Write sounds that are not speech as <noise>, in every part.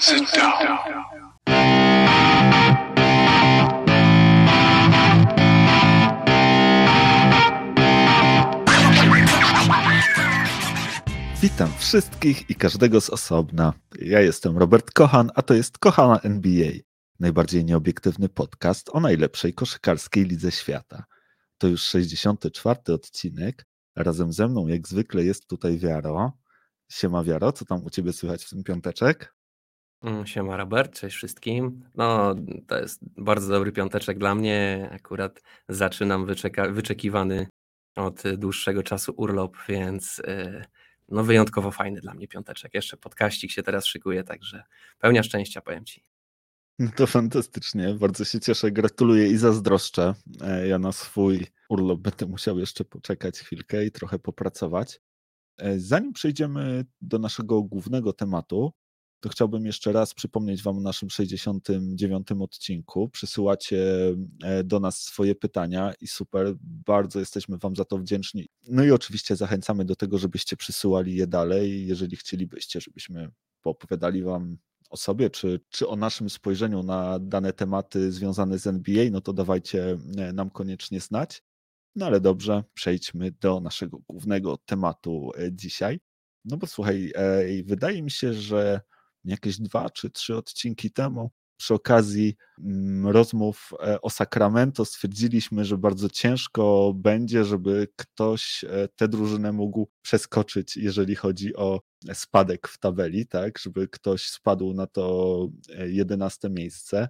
Sit down. Witam wszystkich i każdego z osobna. Ja jestem Robert Kochan, a to jest Kochana NBA, najbardziej nieobiektywny podcast o najlepszej koszykarskiej lidze świata. To już 64. odcinek. Razem ze mną, jak zwykle, jest tutaj Wiaro. Siema Wiaro, co tam u ciebie słychać w tym piąteczek? Mm, Siema Robert, cześć wszystkim. No, to jest bardzo dobry piąteczek dla mnie. Akurat zaczynam wyczeka- wyczekiwany od dłuższego czasu urlop, więc yy, no wyjątkowo fajny dla mnie piąteczek. Jeszcze podkaścik się teraz szykuje, także pełnia szczęścia, powiem Ci. No to fantastycznie, bardzo się cieszę, gratuluję i zazdroszczę. E, Ja na swój urlop będę musiał jeszcze poczekać chwilkę i trochę popracować. E, Zanim przejdziemy do naszego głównego tematu, to chciałbym jeszcze raz przypomnieć Wam o naszym 69. odcinku. Przysyłacie e, do nas swoje pytania i super, bardzo jesteśmy Wam za to wdzięczni. No i oczywiście zachęcamy do tego, żebyście przysyłali je dalej, jeżeli chcielibyście, żebyśmy poopowiadali Wam o sobie, czy, czy o naszym spojrzeniu na dane tematy związane z NBA, no to dawajcie e, nam koniecznie znać. No ale dobrze, przejdźmy do naszego głównego tematu e, dzisiaj. No bo słuchaj, wydaje mi się, że jakieś dwa czy trzy odcinki temu przy okazji mm, rozmów e, o Sacramento stwierdziliśmy, że bardzo ciężko będzie, żeby ktoś e, tę drużynę mógł przeskoczyć, jeżeli chodzi o spadek w tabeli, tak, żeby ktoś spadł na to e, 11 miejsce.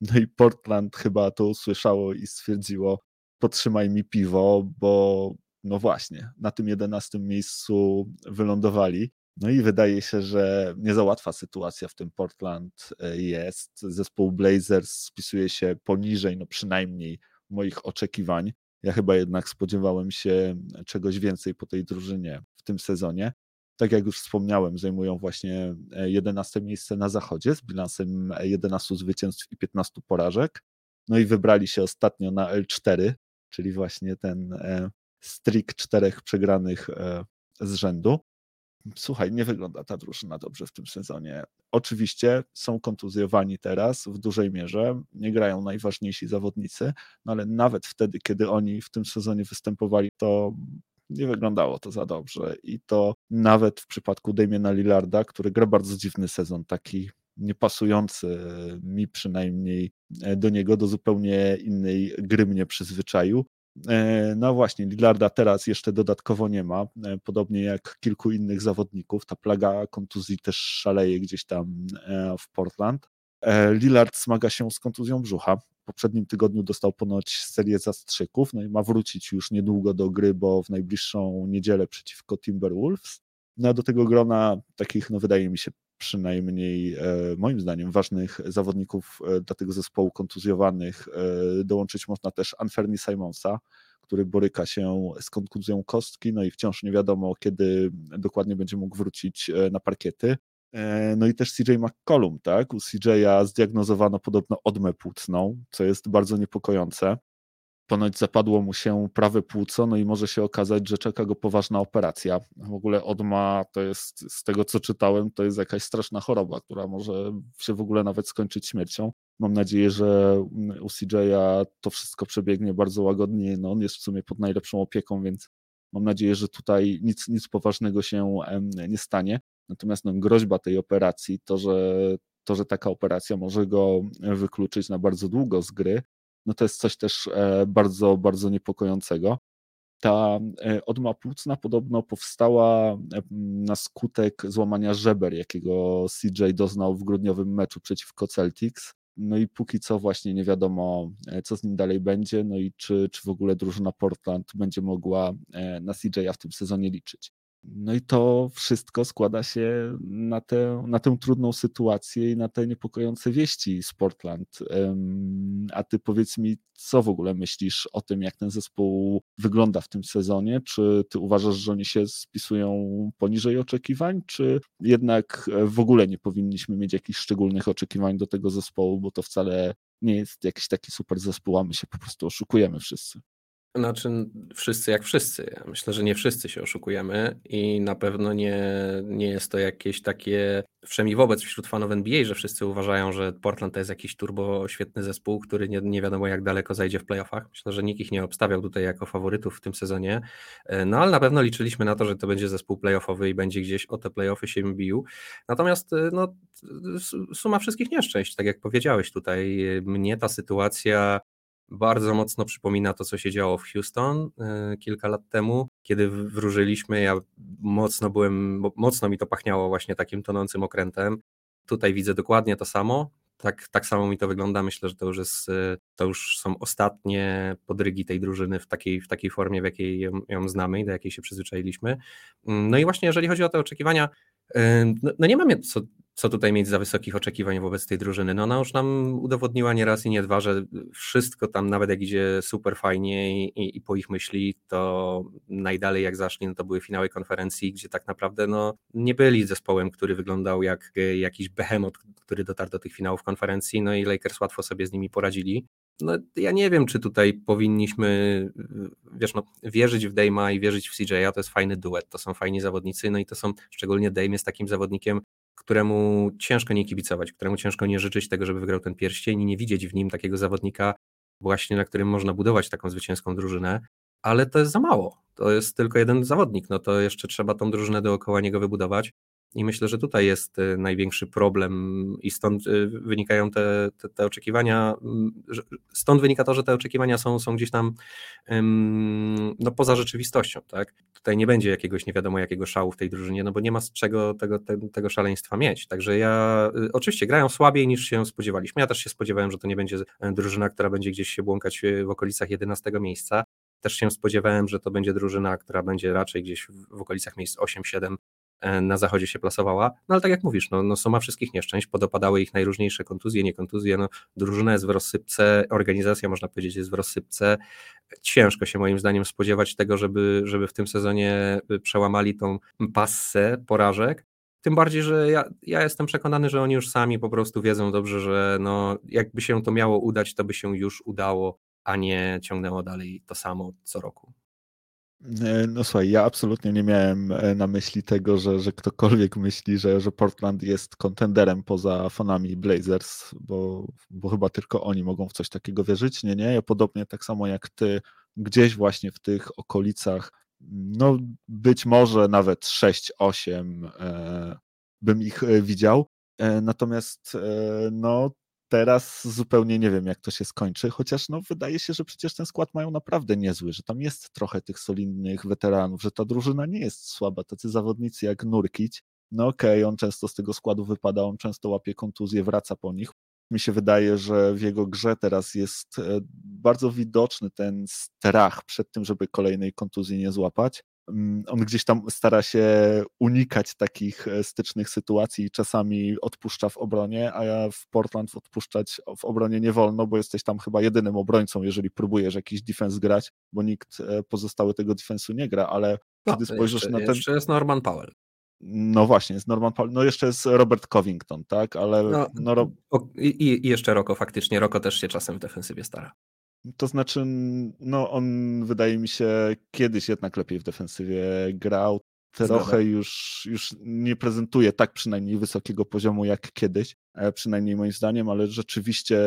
No i Portland chyba to usłyszało i stwierdziło, potrzymaj mi piwo, bo no właśnie, na tym 11 miejscu wylądowali. No i wydaje się, że nie za łatwa sytuacja w tym Portland e, jest. Zespół Blazers spisuje się poniżej, no przynajmniej moich oczekiwań. Ja chyba jednak spodziewałem się czegoś więcej po tej drużynie w tym sezonie. Tak jak już wspomniałem, zajmują właśnie 11 miejsce na zachodzie z bilansem 11 zwycięstw i 15 porażek. No i wybrali się ostatnio na L4, czyli właśnie ten e, streak czterech przegranych e, z rzędu. Słuchaj, nie wygląda ta drużyna dobrze w tym sezonie. Oczywiście są kontuzjowani teraz w dużej mierze, nie grają najważniejsi zawodnicy, no ale nawet wtedy, kiedy oni w tym sezonie występowali, to nie wyglądało to za dobrze. I to nawet w przypadku Damiena Lillarda, który gra bardzo dziwny sezon, taki niepasujący mi przynajmniej do niego, do zupełnie innej gry mnie przyzwyczaił. E, No właśnie, Lillarda teraz jeszcze dodatkowo nie ma, e, podobnie jak kilku innych zawodników. Ta plaga kontuzji też szaleje gdzieś tam e, w Portland. Lillard zmaga się z kontuzją brzucha. W poprzednim tygodniu dostał ponoć serię zastrzyków, no i ma wrócić już niedługo do gry, bo w najbliższą niedzielę przeciwko Timberwolves. No a do tego grona takich, no wydaje mi się, przynajmniej e, moim zdaniem ważnych zawodników e, dla tego zespołu kontuzjowanych e, dołączyć można też Anferni Simonsa, który boryka się z kontuzją kostki, no i wciąż nie wiadomo, kiedy dokładnie będzie mógł wrócić na parkiety. No i też CJ McCollum, tak? U CJ'a zdiagnozowano podobno odmę płucną, co jest bardzo niepokojące. Ponoć zapadło mu się prawe płuco, no i może się okazać, że czeka go poważna operacja. W ogóle odma to jest, z tego co czytałem, to jest jakaś straszna choroba, która może się w ogóle nawet skończyć śmiercią. Mam nadzieję, że u CJ'a to wszystko przebiegnie bardzo łagodnie. No on jest w sumie pod najlepszą opieką, więc mam nadzieję, że tutaj nic, nic poważnego się nie stanie. Natomiast no, groźba tej operacji, to że, to, że taka operacja może go wykluczyć na bardzo długo z gry, no to jest coś też e, bardzo, bardzo niepokojącego. Ta e, odma płucna podobno powstała e, na skutek złamania żeber, jakiego CJ doznał w grudniowym meczu przeciwko Celtics. No i póki co właśnie nie wiadomo, co z nim dalej będzie, no i czy, czy w ogóle drużyna Portland będzie mogła na CJ'a w tym sezonie liczyć. No i to wszystko składa się na tę, na tę trudną sytuację i na te niepokojące wieści z Portland. A ty powiedz mi, co w ogóle myślisz o tym, jak ten zespół wygląda w tym sezonie? Czy ty uważasz, że oni się spisują poniżej oczekiwań, czy jednak w ogóle nie powinniśmy mieć jakichś szczególnych oczekiwań do tego zespołu, bo to wcale nie jest jakiś taki super zespół, a my się po prostu oszukujemy wszyscy. Znaczy, wszyscy jak wszyscy. Myślę, że nie wszyscy się oszukujemy i na pewno nie, nie jest to jakieś takie, przynajmniej wobec wśród fanów NBA, że wszyscy uważają, że Portland to jest jakiś turbo świetny zespół, który nie, nie wiadomo jak daleko zajdzie w playoffach. Myślę, że nikt ich nie obstawiał tutaj jako faworytów w tym sezonie, e, no ale na pewno liczyliśmy na to, że to będzie zespół playoffowy i będzie gdzieś o te playoffy się bił. Natomiast e, no, suma wszystkich nieszczęść, tak jak powiedziałeś tutaj, mnie ta sytuacja bardzo mocno przypomina to, co się działo w Houston e, kilka lat temu, kiedy wróżyliśmy. Ja mocno byłem, mocno mi to pachniało właśnie takim tonącym okrętem. Tutaj widzę dokładnie to samo. Tak, tak samo mi to wygląda. Myślę, że to już, jest, e, to już są ostatnie podrygi tej drużyny w takiej, w takiej formie, w jakiej ją, ją znamy i do jakiej się przyzwyczailiśmy. Mm, no i właśnie, jeżeli chodzi o te oczekiwania, no, no nie mamy co, co tutaj mieć za wysokich oczekiwań wobec tej drużyny. No ona już nam udowodniła nie raz i nie dwa, że wszystko tam, nawet jak idzie super fajnie i, i, po ich myśli, to najdalej jak zaszli, no to były finały konferencji, gdzie tak naprawdę no, nie byli zespołem, który wyglądał jak jakiś behemoth, który dotarł do tych finałów konferencji, no i Lakers łatwo sobie z nimi poradzili. No, ja nie wiem, czy tutaj powinniśmy, wiesz, no, wierzyć w Dame'a i wierzyć w CJ'a, to jest fajny duet, to są fajni zawodnicy, no i to są, szczególnie Dame jest takim zawodnikiem, któremu ciężko nie kibicować, któremu ciężko nie życzyć tego, żeby wygrał ten pierścień i nie widzieć w nim takiego zawodnika właśnie, na którym można budować taką zwycięską drużynę, ale to jest za mało. To jest tylko jeden zawodnik, no to jeszcze trzeba tą drużynę dookoła niego wybudować. I myślę, że tutaj jest y, największy problem i stąd y, wynikają te, te, te, oczekiwania, stąd wynika to, że te oczekiwania są, są gdzieś tam no, poza rzeczywistością. Tak? Tutaj nie będzie jakiegoś nie wiadomo jakiego szału w tej drużynie, no bo nie ma z czego tego, te, tego szaleństwa mieć. Także ja y, oczywiście grają słabiej niż się spodziewaliśmy. Ja też się spodziewałem, że to nie będzie drużyna, która będzie gdzieś się błąkać w okolicach 11 miejsca. Też się spodziewałem, że to będzie drużyna, która będzie raczej gdzieś w okolicach miejsc 8-7 E, na zachodzie się plasowała, no ale tak jak mówisz, no, no suma wszystkich nieszczęść, podopadały ich najróżniejsze kontuzje, nie kontuzje, no drużyna jest w rozsypce, organizacja można powiedzieć jest w rozsypce, ciężko się moim zdaniem spodziewać tego, żeby, żeby w tym sezonie przełamali tą passę porażek, tym bardziej, że ja, ja jestem przekonany, że oni już sami po prostu wiedzą dobrze, że no, jakby się to miało udać, to by się już udało, a nie ciągnęło dalej to samo co roku. E, no słuchaj, ja absolutnie nie miałem e, na myśli tego, że, że ktokolwiek myśli, że, że Portland jest kontenderem poza fanami Blazers, bo, bo chyba tylko oni mogą w coś takiego wierzyć. Nie, nie, ja podobnie tak samo jak ty, gdzieś właśnie w tych okolicach, no być może nawet 6-8 e, bym ich e, widział. E, natomiast e, no teraz zupełnie nie wiem, jak to się skończy, chociaż no, wydaje się, że przecież ten skład mają naprawdę niezły, że tam jest trochę tych solidnych weteranów, że ta drużyna nie jest słaba. Tacy zawodnicy jak Nurkic, no okej, okay, on często z tego składu wypada, on często łapie kontuzje, wraca po nich. Mi się wydaje, że w jego grze teraz jest e, bardzo widoczny ten strach przed tym, żeby kolejnej kontuzji nie złapać. Mm, on gdzieś tam stara się unikać takich e, stycznych sytuacji i czasami odpuszcza w obronie, a ja w Portland odpuszczać w obronie nie wolno, bo jesteś tam chyba jedynym obrońcą, jeżeli próbujesz jakiś defense grać, bo nikt e, pozostały tego defensu nie gra, ale no, kiedy spojrzysz jeszcze, na ten... Jeszcze jest Norman Powell. No właśnie, jest Norman Powell. No jeszcze jest Robert Covington, tak? Ale. No, no, i, I jeszcze Roko faktycznie. Roko też się czasem w defensywie stara. To znaczy, no on wydaje mi się kiedyś jednak lepiej w defensywie grał. Trochę już, już nie prezentuje tak przynajmniej wysokiego poziomu jak kiedyś, e, przynajmniej moim zdaniem, ale rzeczywiście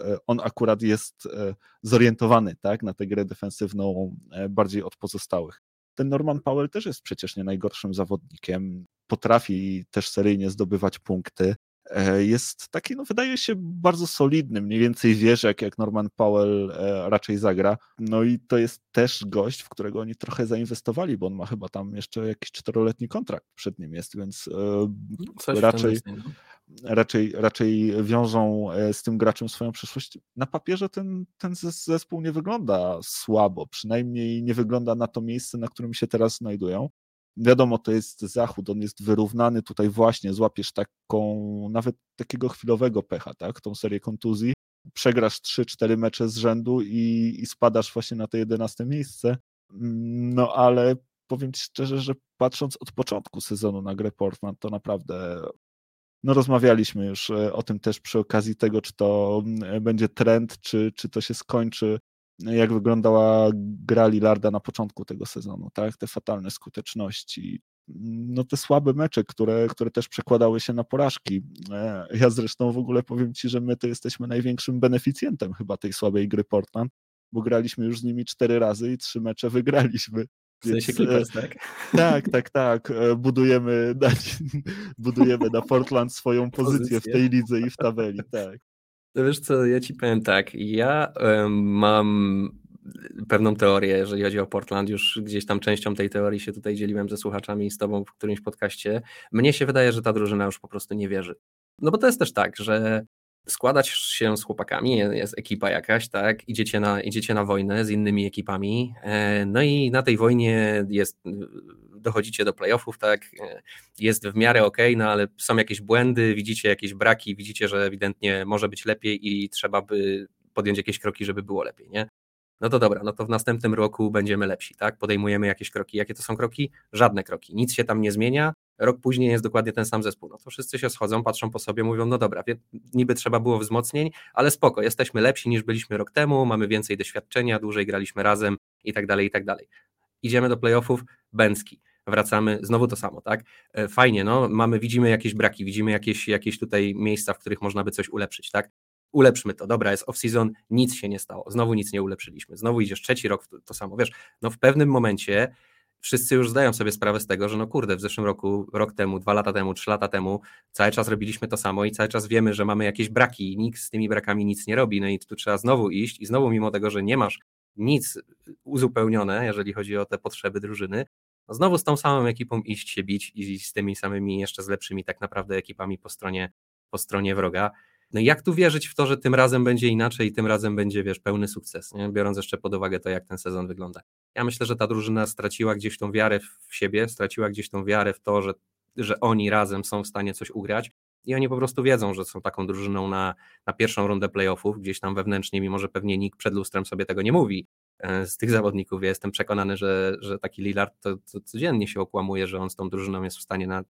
e, on akurat jest e, zorientowany tak, na tę grę defensywną bardziej od pozostałych. Ten Norman Powell też jest przecież nie najgorszym zawodnikiem. Potrafi też seryjnie zdobywać punkty. E, jest taki, no wydaje się bardzo solidny, mniej więcej wiesz, jak, jak Norman Powell e, raczej zagra. No i to jest też gość, w którego oni trochę zainwestowali, bo on ma chyba tam jeszcze jakiś czteroletni kontrakt przed nim jest, więc e, Coś raczej, no. raczej, raczej wiążą z tym graczem swoją przyszłość. Na papierze ten, ten zespół nie wygląda słabo, przynajmniej nie wygląda na to miejsce, na którym się teraz znajdują wiadomo, to jest zachód, on jest wyrównany, tutaj właśnie złapiesz taką, nawet takiego chwilowego pecha, tak, tą serię kontuzji, przegrasz 3-4 mecze z rzędu i, i spadasz właśnie na to 11 miejsce, no ale powiem Ci szczerze, że patrząc od początku sezonu na grę Portland, to naprawdę no rozmawialiśmy już e, o tym też przy okazji tego, czy to będzie trend, czy, czy to się skończy jak wyglądała gra Lillarda na początku tego sezonu, tak? Te fatalne skuteczności, no te słabe mecze, które, które też przekładały się na porażki. E, ja zresztą w ogóle powiem Ci, że my to jesteśmy największym beneficjentem chyba tej słabej gry Portland, bo graliśmy już z nimi cztery razy i trzy mecze wygraliśmy. W sensie e, Clippers, tak? Tak, tak, tak. E, budujemy na, <laughs> budujemy na <laughs> Portland swoją pozycję, pozycję, w tej lidze i w tabeli, tak. Wiesz co, ja ci powiem tak, ja mam pewną teorię, jeżeli chodzi o Portland, już gdzieś tam częścią tej teorii się tutaj dzieliłem ze słuchaczami i z tobą w którymś podcaście. Mnie się wydaje, że ta drużyna już po prostu nie wierzy. No bo to jest też tak, że składać się z chłopakami, jest ekipa jakaś, tak, idziecie na, idziecie na wojnę z innymi ekipami, e, no i na tej wojnie jest, dochodzicie do playoffów, tak, e, jest w miarę ok, no ale są jakieś błędy, widzicie jakieś braki, widzicie, że ewidentnie może być lepiej i trzeba by podjąć jakieś kroki, żeby było lepiej, nie? No to dobra, no to w następnym roku będziemy lepsi, tak? Podejmujemy jakieś kroki. Jakie to są kroki? Żadne kroki. Nic się tam nie zmienia. Rok później jest dokładnie ten sam zespół. No to wszyscy się schodzą, patrzą po sobie, mówią, no dobra, niby trzeba było wzmocnień, ale spoko, jesteśmy lepsi niż byliśmy rok temu, mamy więcej doświadczenia, dłużej graliśmy razem i tak dalej, i tak dalej. Idziemy do playoffów, Bęcki wracamy, znowu to samo, tak? E, fajnie, no, mamy, widzimy jakieś braki, widzimy jakieś, jakieś tutaj miejsca, w których można by coś ulepszyć, tak? ulepszmy to, dobra, jest off-season, nic się nie stało, znowu nic nie ulepszyliśmy, znowu idziesz trzeci rok, to, to samo, wiesz, no w pewnym momencie wszyscy już zdają sobie sprawę z tego, że no kurde, w zeszłym roku, rok temu, dwa lata temu, trzy lata temu, cały czas robiliśmy to samo i cały czas wiemy, że mamy jakieś braki i nikt z tymi brakami nic nie robi, no i tu trzeba znowu iść i znowu mimo tego, że nie masz nic uzupełnione, jeżeli chodzi o te potrzeby drużyny, no znowu z tą samą ekipą iść się bić i z tymi samymi jeszcze z lepszymi tak naprawdę ekipami po stronie, po stronie wroga. No jak tu wierzyć w to, że tym razem będzie inaczej i tym razem będzie, wiesz, pełny sukces, nie? biorąc jeszcze pod uwagę to, jak ten sezon wygląda. Ja myślę, że ta drużyna straciła gdzieś tą wiarę w siebie, straciła gdzieś tą wiarę w to, że, że oni razem są w stanie coś ugrać i oni po prostu wiedzą, że są taką drużyną na, na pierwszą rundę playoffów, gdzieś tam wewnętrznie, mimo że pewnie nikt przed lustrem sobie tego nie mówi, e, z tych zawodników. Ja jestem przekonany, że, że taki Lillard to, to codziennie się okłamuje, że on z tą drużyną jest w stanie na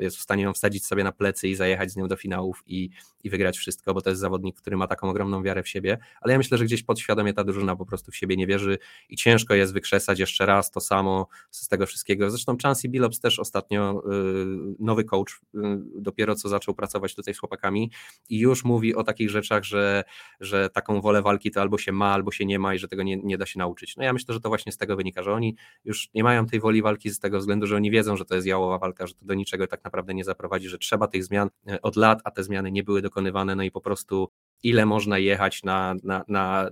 jest w stanie ją wsadzić sobie na plecy i zajechać z nią do finałów i, i wygrać wszystko, bo to jest zawodnik, który ma taką ogromną wiarę w siebie, ale ja myślę, że gdzieś podświadomie ta drużyna po prostu w siebie nie wierzy i ciężko jest wykrzesać jeszcze raz to samo z tego wszystkiego. Zresztą Chansey Billups też ostatnio y, nowy coach, y, dopiero co zaczął pracować tutaj z chłopakami i już mówi o takich rzeczach, że, że taką wolę walki to albo się ma, albo się nie ma i że tego nie, nie da się nauczyć. No ja myślę, że to właśnie z tego wynika, że oni już nie mają tej woli walki z tego względu, że oni wiedzą, że to jest jałowa walka, że to do niczego tak naprawdę nie zaprowadzi, że trzeba tych zmian e, od lat, a te zmiany nie były dokonywane, no i po prostu ile można jechać na, na, na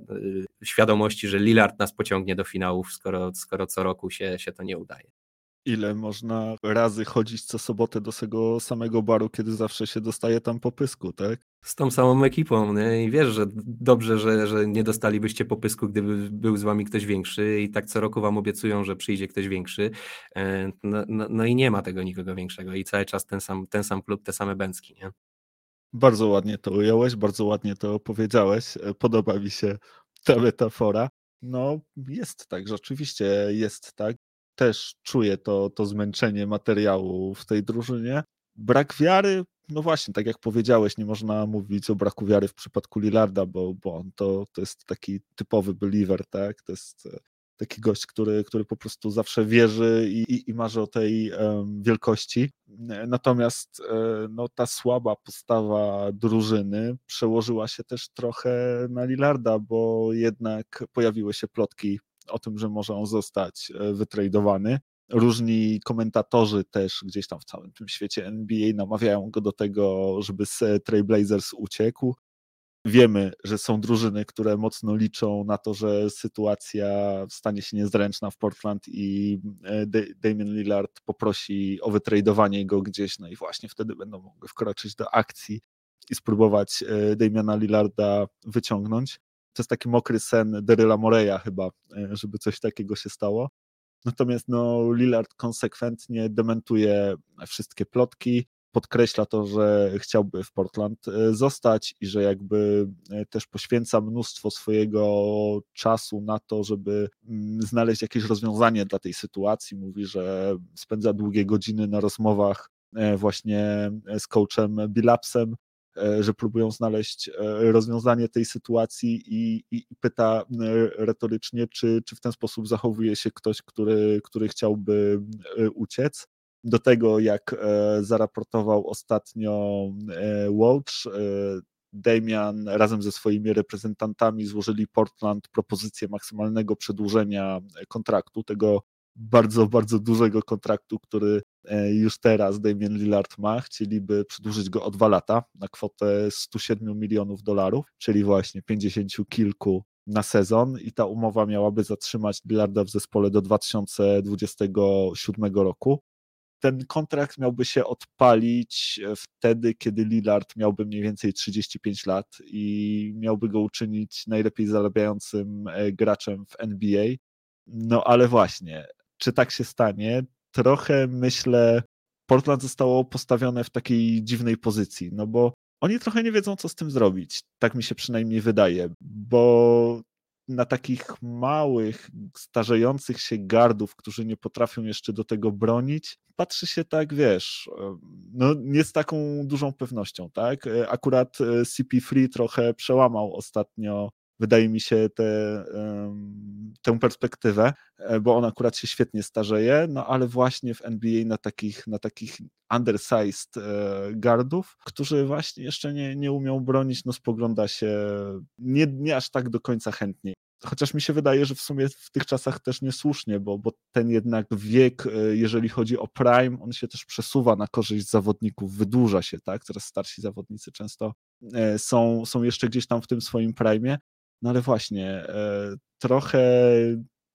e, świadomości, że Lillard nas pociągnie do finałów, skoro, skoro co roku się, się to nie udaje ile można razy chodzić co sobotę do tego samego baru, kiedy zawsze się dostaje tam popysku, tak? Z tą samą ekipą, nie? I wiesz, że dobrze, że, że nie dostalibyście popysku, gdyby był z wami ktoś większy i tak co roku wam obiecują, że przyjdzie ktoś większy. E, no, no, no i nie ma tego nikogo większego i cały czas ten sam, ten sam klub, te same bęcki, nie? Bardzo ładnie to ująłeś, bardzo ładnie to opowiedziałeś. E, podoba mi się ta metafora. No, jest tak, rzeczywiście jest tak też czuję to, to zmęczenie materiału w tej drużynie. Brak wiary, no właśnie, tak jak powiedziałeś, nie można mówić o braku wiary w przypadku Lillarda, bo, bo on to, to jest taki typowy believer, tak? To jest e, taki gość, który, który po prostu zawsze wierzy i, i, i marzy o tej um, wielkości. Natomiast e, no, ta słaba postawa drużyny przełożyła się też trochę na Lillarda, bo jednak pojawiły się plotki o tym, że może on zostać e, wytradowany. Różni komentatorzy też gdzieś tam w całym tym świecie NBA namawiają go do tego, żeby z Trailblazers uciekł. Wiemy, że są drużyny, które mocno liczą na to, że sytuacja stanie się niezręczna w Portland i e, Damian Lillard poprosi o wytradowanie go gdzieś, no i właśnie wtedy będą mogły wkroczyć do akcji i spróbować e, Damiana Lillarda wyciągnąć. To jest taki mokry sen Deryla Moreya chyba, e, żeby coś takiego się stało. Natomiast no, Lillard konsekwentnie dementuje wszystkie plotki, podkreśla to, że chciałby w Portland e, zostać i że jakby e, też poświęca mnóstwo swojego czasu na to, żeby mm, znaleźć jakieś rozwiązanie dla tej sytuacji. Mówi, że spędza długie godziny na rozmowach właśnie z coachem Billapsem, że próbują znaleźć rozwiązanie tej sytuacji i, i pyta retorycznie, czy, czy w ten sposób zachowuje się ktoś, który, który chciałby uciec. Do tego, jak zaraportował ostatnio Watch, Damian razem ze swoimi reprezentantami złożyli Portland propozycję maksymalnego przedłużenia kontraktu, tego bardzo, bardzo dużego kontraktu, który e, już teraz Damian Lillard ma. Chcieliby przedłużyć go o dwa lata na kwotę 107 milionów dolarów, czyli właśnie 50 kilku na sezon i ta umowa miałaby zatrzymać Lillarda w zespole do 2027 roku ten kontrakt miałby się odpalić e, wtedy, kiedy Lillard miałby mniej więcej 35 lat i miałby go uczynić najlepiej zarabiającym e, graczem w NBA. No ale właśnie, czy tak się stanie? Trochę myślę, Portland zostało postawione w takiej dziwnej pozycji, no bo oni trochę nie wiedzą, co z tym zrobić. Tak mi się przynajmniej wydaje, bo na takich małych, starzejących się gardów, którzy nie potrafią jeszcze do tego bronić, patrzy się tak, wiesz, no nie z taką dużą pewnością, tak? Akurat e, CP3 trochę przełamał ostatnio wydaje mi się, te, tę perspektywę, e, bo on akurat się świetnie starzeje, no ale właśnie w NBA na takich, na takich undersized e, guardów, którzy właśnie jeszcze nie, nie umią bronić, no spogląda się nie, nie aż tak do końca chętnie. Chociaż mi się wydaje, że w sumie w tych czasach też niesłusznie, bo, bo ten jednak wiek, e, jeżeli chodzi o prime, on się też przesuwa na korzyść zawodników, wydłuża się, tak? Coraz starsi zawodnicy często są, są jeszcze gdzieś tam w tym swoim prime. No ale właśnie, e, trochę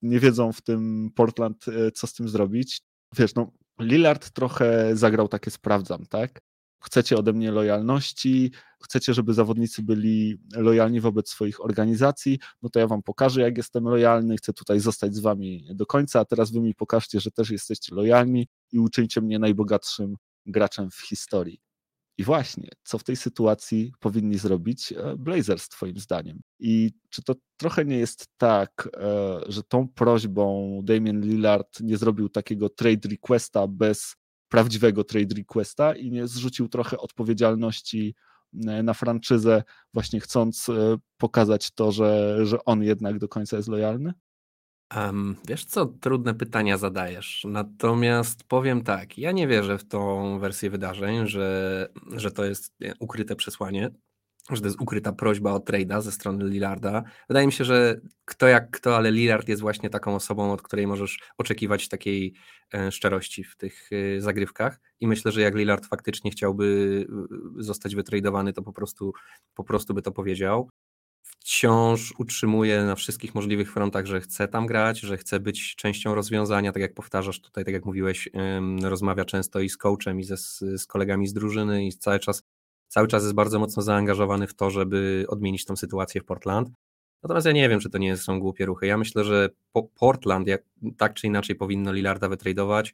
nie wiedzą w tym Portland, e, co z tym zrobić. Wiesz, no, Lillard trochę zagrał takie sprawdzam, tak? Chcecie ode mnie lojalności, chcecie, żeby zawodnicy byli lojalni wobec swoich organizacji, no to ja wam pokażę, jak jestem lojalny, chcę tutaj zostać z wami do końca, a teraz wy mi pokażcie, że też jesteście lojalni i uczyńcie mnie najbogatszym graczem w historii. I właśnie, co w tej sytuacji powinni zrobić e, Blazers, Twoim zdaniem? I czy to trochę nie jest tak, e, że tą prośbą Damian Lillard nie zrobił takiego trade requesta bez prawdziwego trade requesta i nie zrzucił trochę odpowiedzialności e, na franczyzę, właśnie chcąc pokazać to, że, że on jednak do końca jest lojalny? Wiesz co, trudne pytania zadajesz. Natomiast powiem tak, ja nie wierzę w tą wersję wydarzeń, że, że to jest ukryte przesłanie, że to jest ukryta prośba o trade'a ze strony Lillarda. Wydaje mi się, że kto jak kto, ale Lillard jest właśnie taką osobą, od której możesz oczekiwać takiej e, szczerości w tych e, zagrywkach i myślę, że jak Lillard faktycznie chciałby e, zostać wytradowany, to po prostu, po prostu by to powiedział wciąż utrzymuje na wszystkich możliwych frontach, że chce tam grać, że chce być częścią rozwiązania, tak jak powtarzasz tutaj, tak jak mówiłeś, rozmawia często i z coachem, i ze, z kolegami z drużyny i cały czas, cały czas jest bardzo mocno zaangażowany w to, żeby odmienić tą sytuację w Portland. Natomiast ja nie wiem, czy to nie są głupie ruchy. Ja myślę, że Portland jak, tak czy inaczej powinno Lillarda wytradować.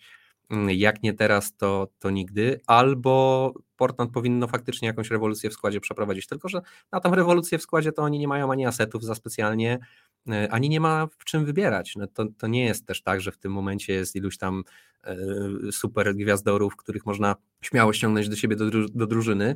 Mm, jak nie teraz, to, to nigdy. Albo Portland powinno faktycznie jakąś rewolucję w składzie przeprowadzić. Tylko, że na tą rewolucję w składzie to oni nie mają ani asetów za specjalnie, e, ani nie ma w czym wybierać. No to, to nie jest też tak, że w tym momencie jest iluś tam e, super gwiazdorów, których można śmiało ściągnąć do siebie do, do drużyny.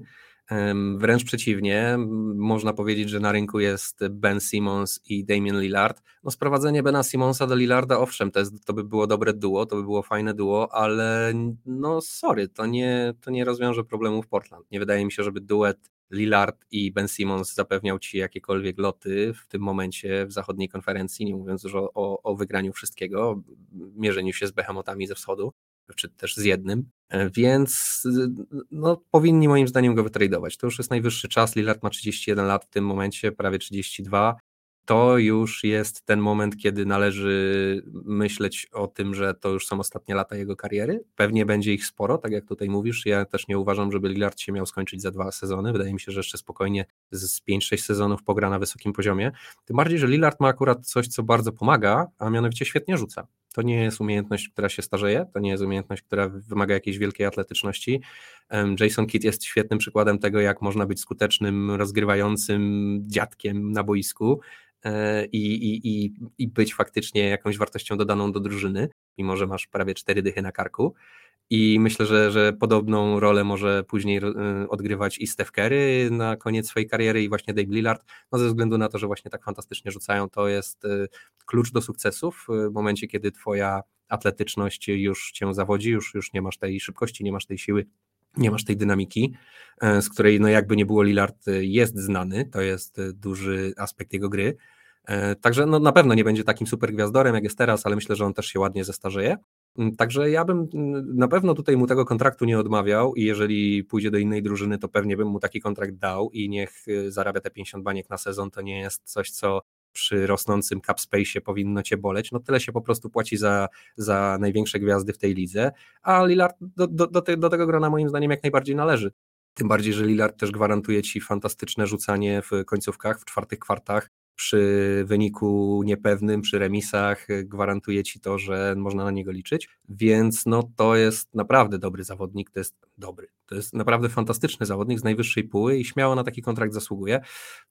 Wręcz przeciwnie, można powiedzieć, że na rynku jest Ben Simmons i Damian Lillard. No sprowadzenie Bena Simmonsa do Lillarda, owszem, to, jest, to by było dobre duo, to by było fajne duo, ale no sorry, to nie, to nie rozwiąże problemów Portland. Nie wydaje mi się, żeby duet Lillard i Ben Simmons zapewniał ci jakiekolwiek loty w tym momencie w zachodniej konferencji, nie mówiąc już o, o, o wygraniu wszystkiego, mierzeniu się z behemotami ze wschodu czy też z jednym, e, więc no, powinni moim zdaniem go wytradować. To już jest najwyższy czas, Lillard ma 31 lat w tym momencie, prawie 32, to już jest ten moment, kiedy należy myśleć o tym, że to już są ostatnie lata jego kariery. Pewnie będzie ich sporo, tak jak tutaj mówisz. Ja też nie uważam, żeby Lillard się miał skończyć za dwa sezony. Wydaje mi się, że jeszcze spokojnie z 5-6 sezonów pogra na wysokim poziomie. Tym bardziej, że Lillard ma akurat coś, co bardzo pomaga, a mianowicie świetnie rzuca. To nie jest umiejętność, która się starzeje, to nie jest umiejętność, która wymaga jakiejś wielkiej atletyczności. Jason Kidd jest świetnym przykładem tego, jak można być skutecznym, rozgrywającym dziadkiem na boisku e, i, i, i, i być faktycznie jakąś wartością dodaną do drużyny, mimo że masz prawie cztery dychy na karku. I myślę, że, że podobną rolę może później y, odgrywać i Steph Curry na koniec swojej kariery i właśnie Dave Lillard, no ze względu na to, że właśnie tak fantastycznie rzucają, to jest y, klucz do sukcesów w momencie, kiedy twoja atletyczność już cię zawodzi, już, już nie masz tej szybkości, nie masz tej siły, nie masz tej dynamiki, z której no jakby nie było Lillard y, jest znany, to jest duży aspekt jego gry, Także no, na pewno nie będzie takim super gwiazdorem, jak jest teraz, ale myślę, że on też się ładnie zestarzeje. Mm, także ja bym mm, na pewno tutaj mu tego kontraktu nie odmawiał i jeżeli pójdzie do innej drużyny, to pewnie bym mu taki kontrakt dał i niech y, zarabia te 50 baniek na sezon, to nie jest coś, co przy rosnącym cap space powinno cię boleć, no tyle się po prostu płaci za, za największe gwiazdy w tej lidze, a Lillard do, do, do, te, do tego grona moim zdaniem jak najbardziej należy. Tym bardziej, że Lillard też gwarantuje ci fantastyczne rzucanie w końcówkach, w czwartych kwartach, przy wyniku niepewnym, przy remisach y, gwarantuje ci to, że można na niego liczyć, więc no to jest naprawdę dobry zawodnik, to jest dobry, to jest naprawdę fantastyczny zawodnik z najwyższej póły i śmiało na taki kontrakt zasługuje,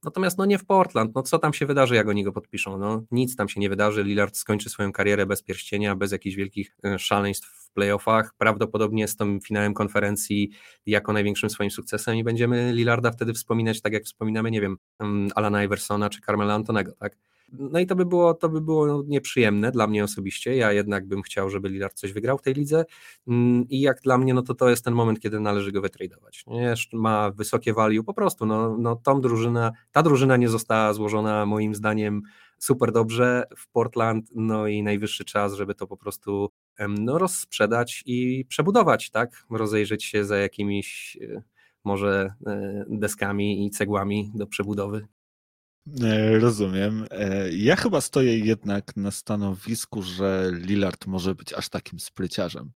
natomiast no nie w Portland, no co tam się wydarzy, jak oni go podpiszą, no nic tam się nie wydarzy, Lillard skończy swoją karierę bez pierścienia, bez jakichś wielkich y, szaleństw playoffach, prawdopodobnie z tym finałem konferencji jako największym swoim sukcesem i będziemy Lillarda wtedy wspominać tak jak wspominamy, nie wiem, mm, Alana Iversona czy Carmela Antonego, tak? No i to by było, to by było nieprzyjemne dla mnie osobiście. Ja jednak bym chciał, żeby Lillard coś wygrał w tej lidze. Mm, I jak dla mnie, no to to jest ten moment, kiedy należy go wytradować. Ma wysokie value, po prostu. No, no tą drużynę, ta drużyna nie została złożona moim zdaniem super dobrze w Portland, no i najwyższy czas, żeby to po prostu no, rozsprzedać i przebudować, tak? Rozejrzeć się za jakimiś e, może e, deskami i cegłami do przebudowy. E, rozumiem. Ja chyba stoję jednak na stanowisku, że Lillard może być aż takim spryciarzem,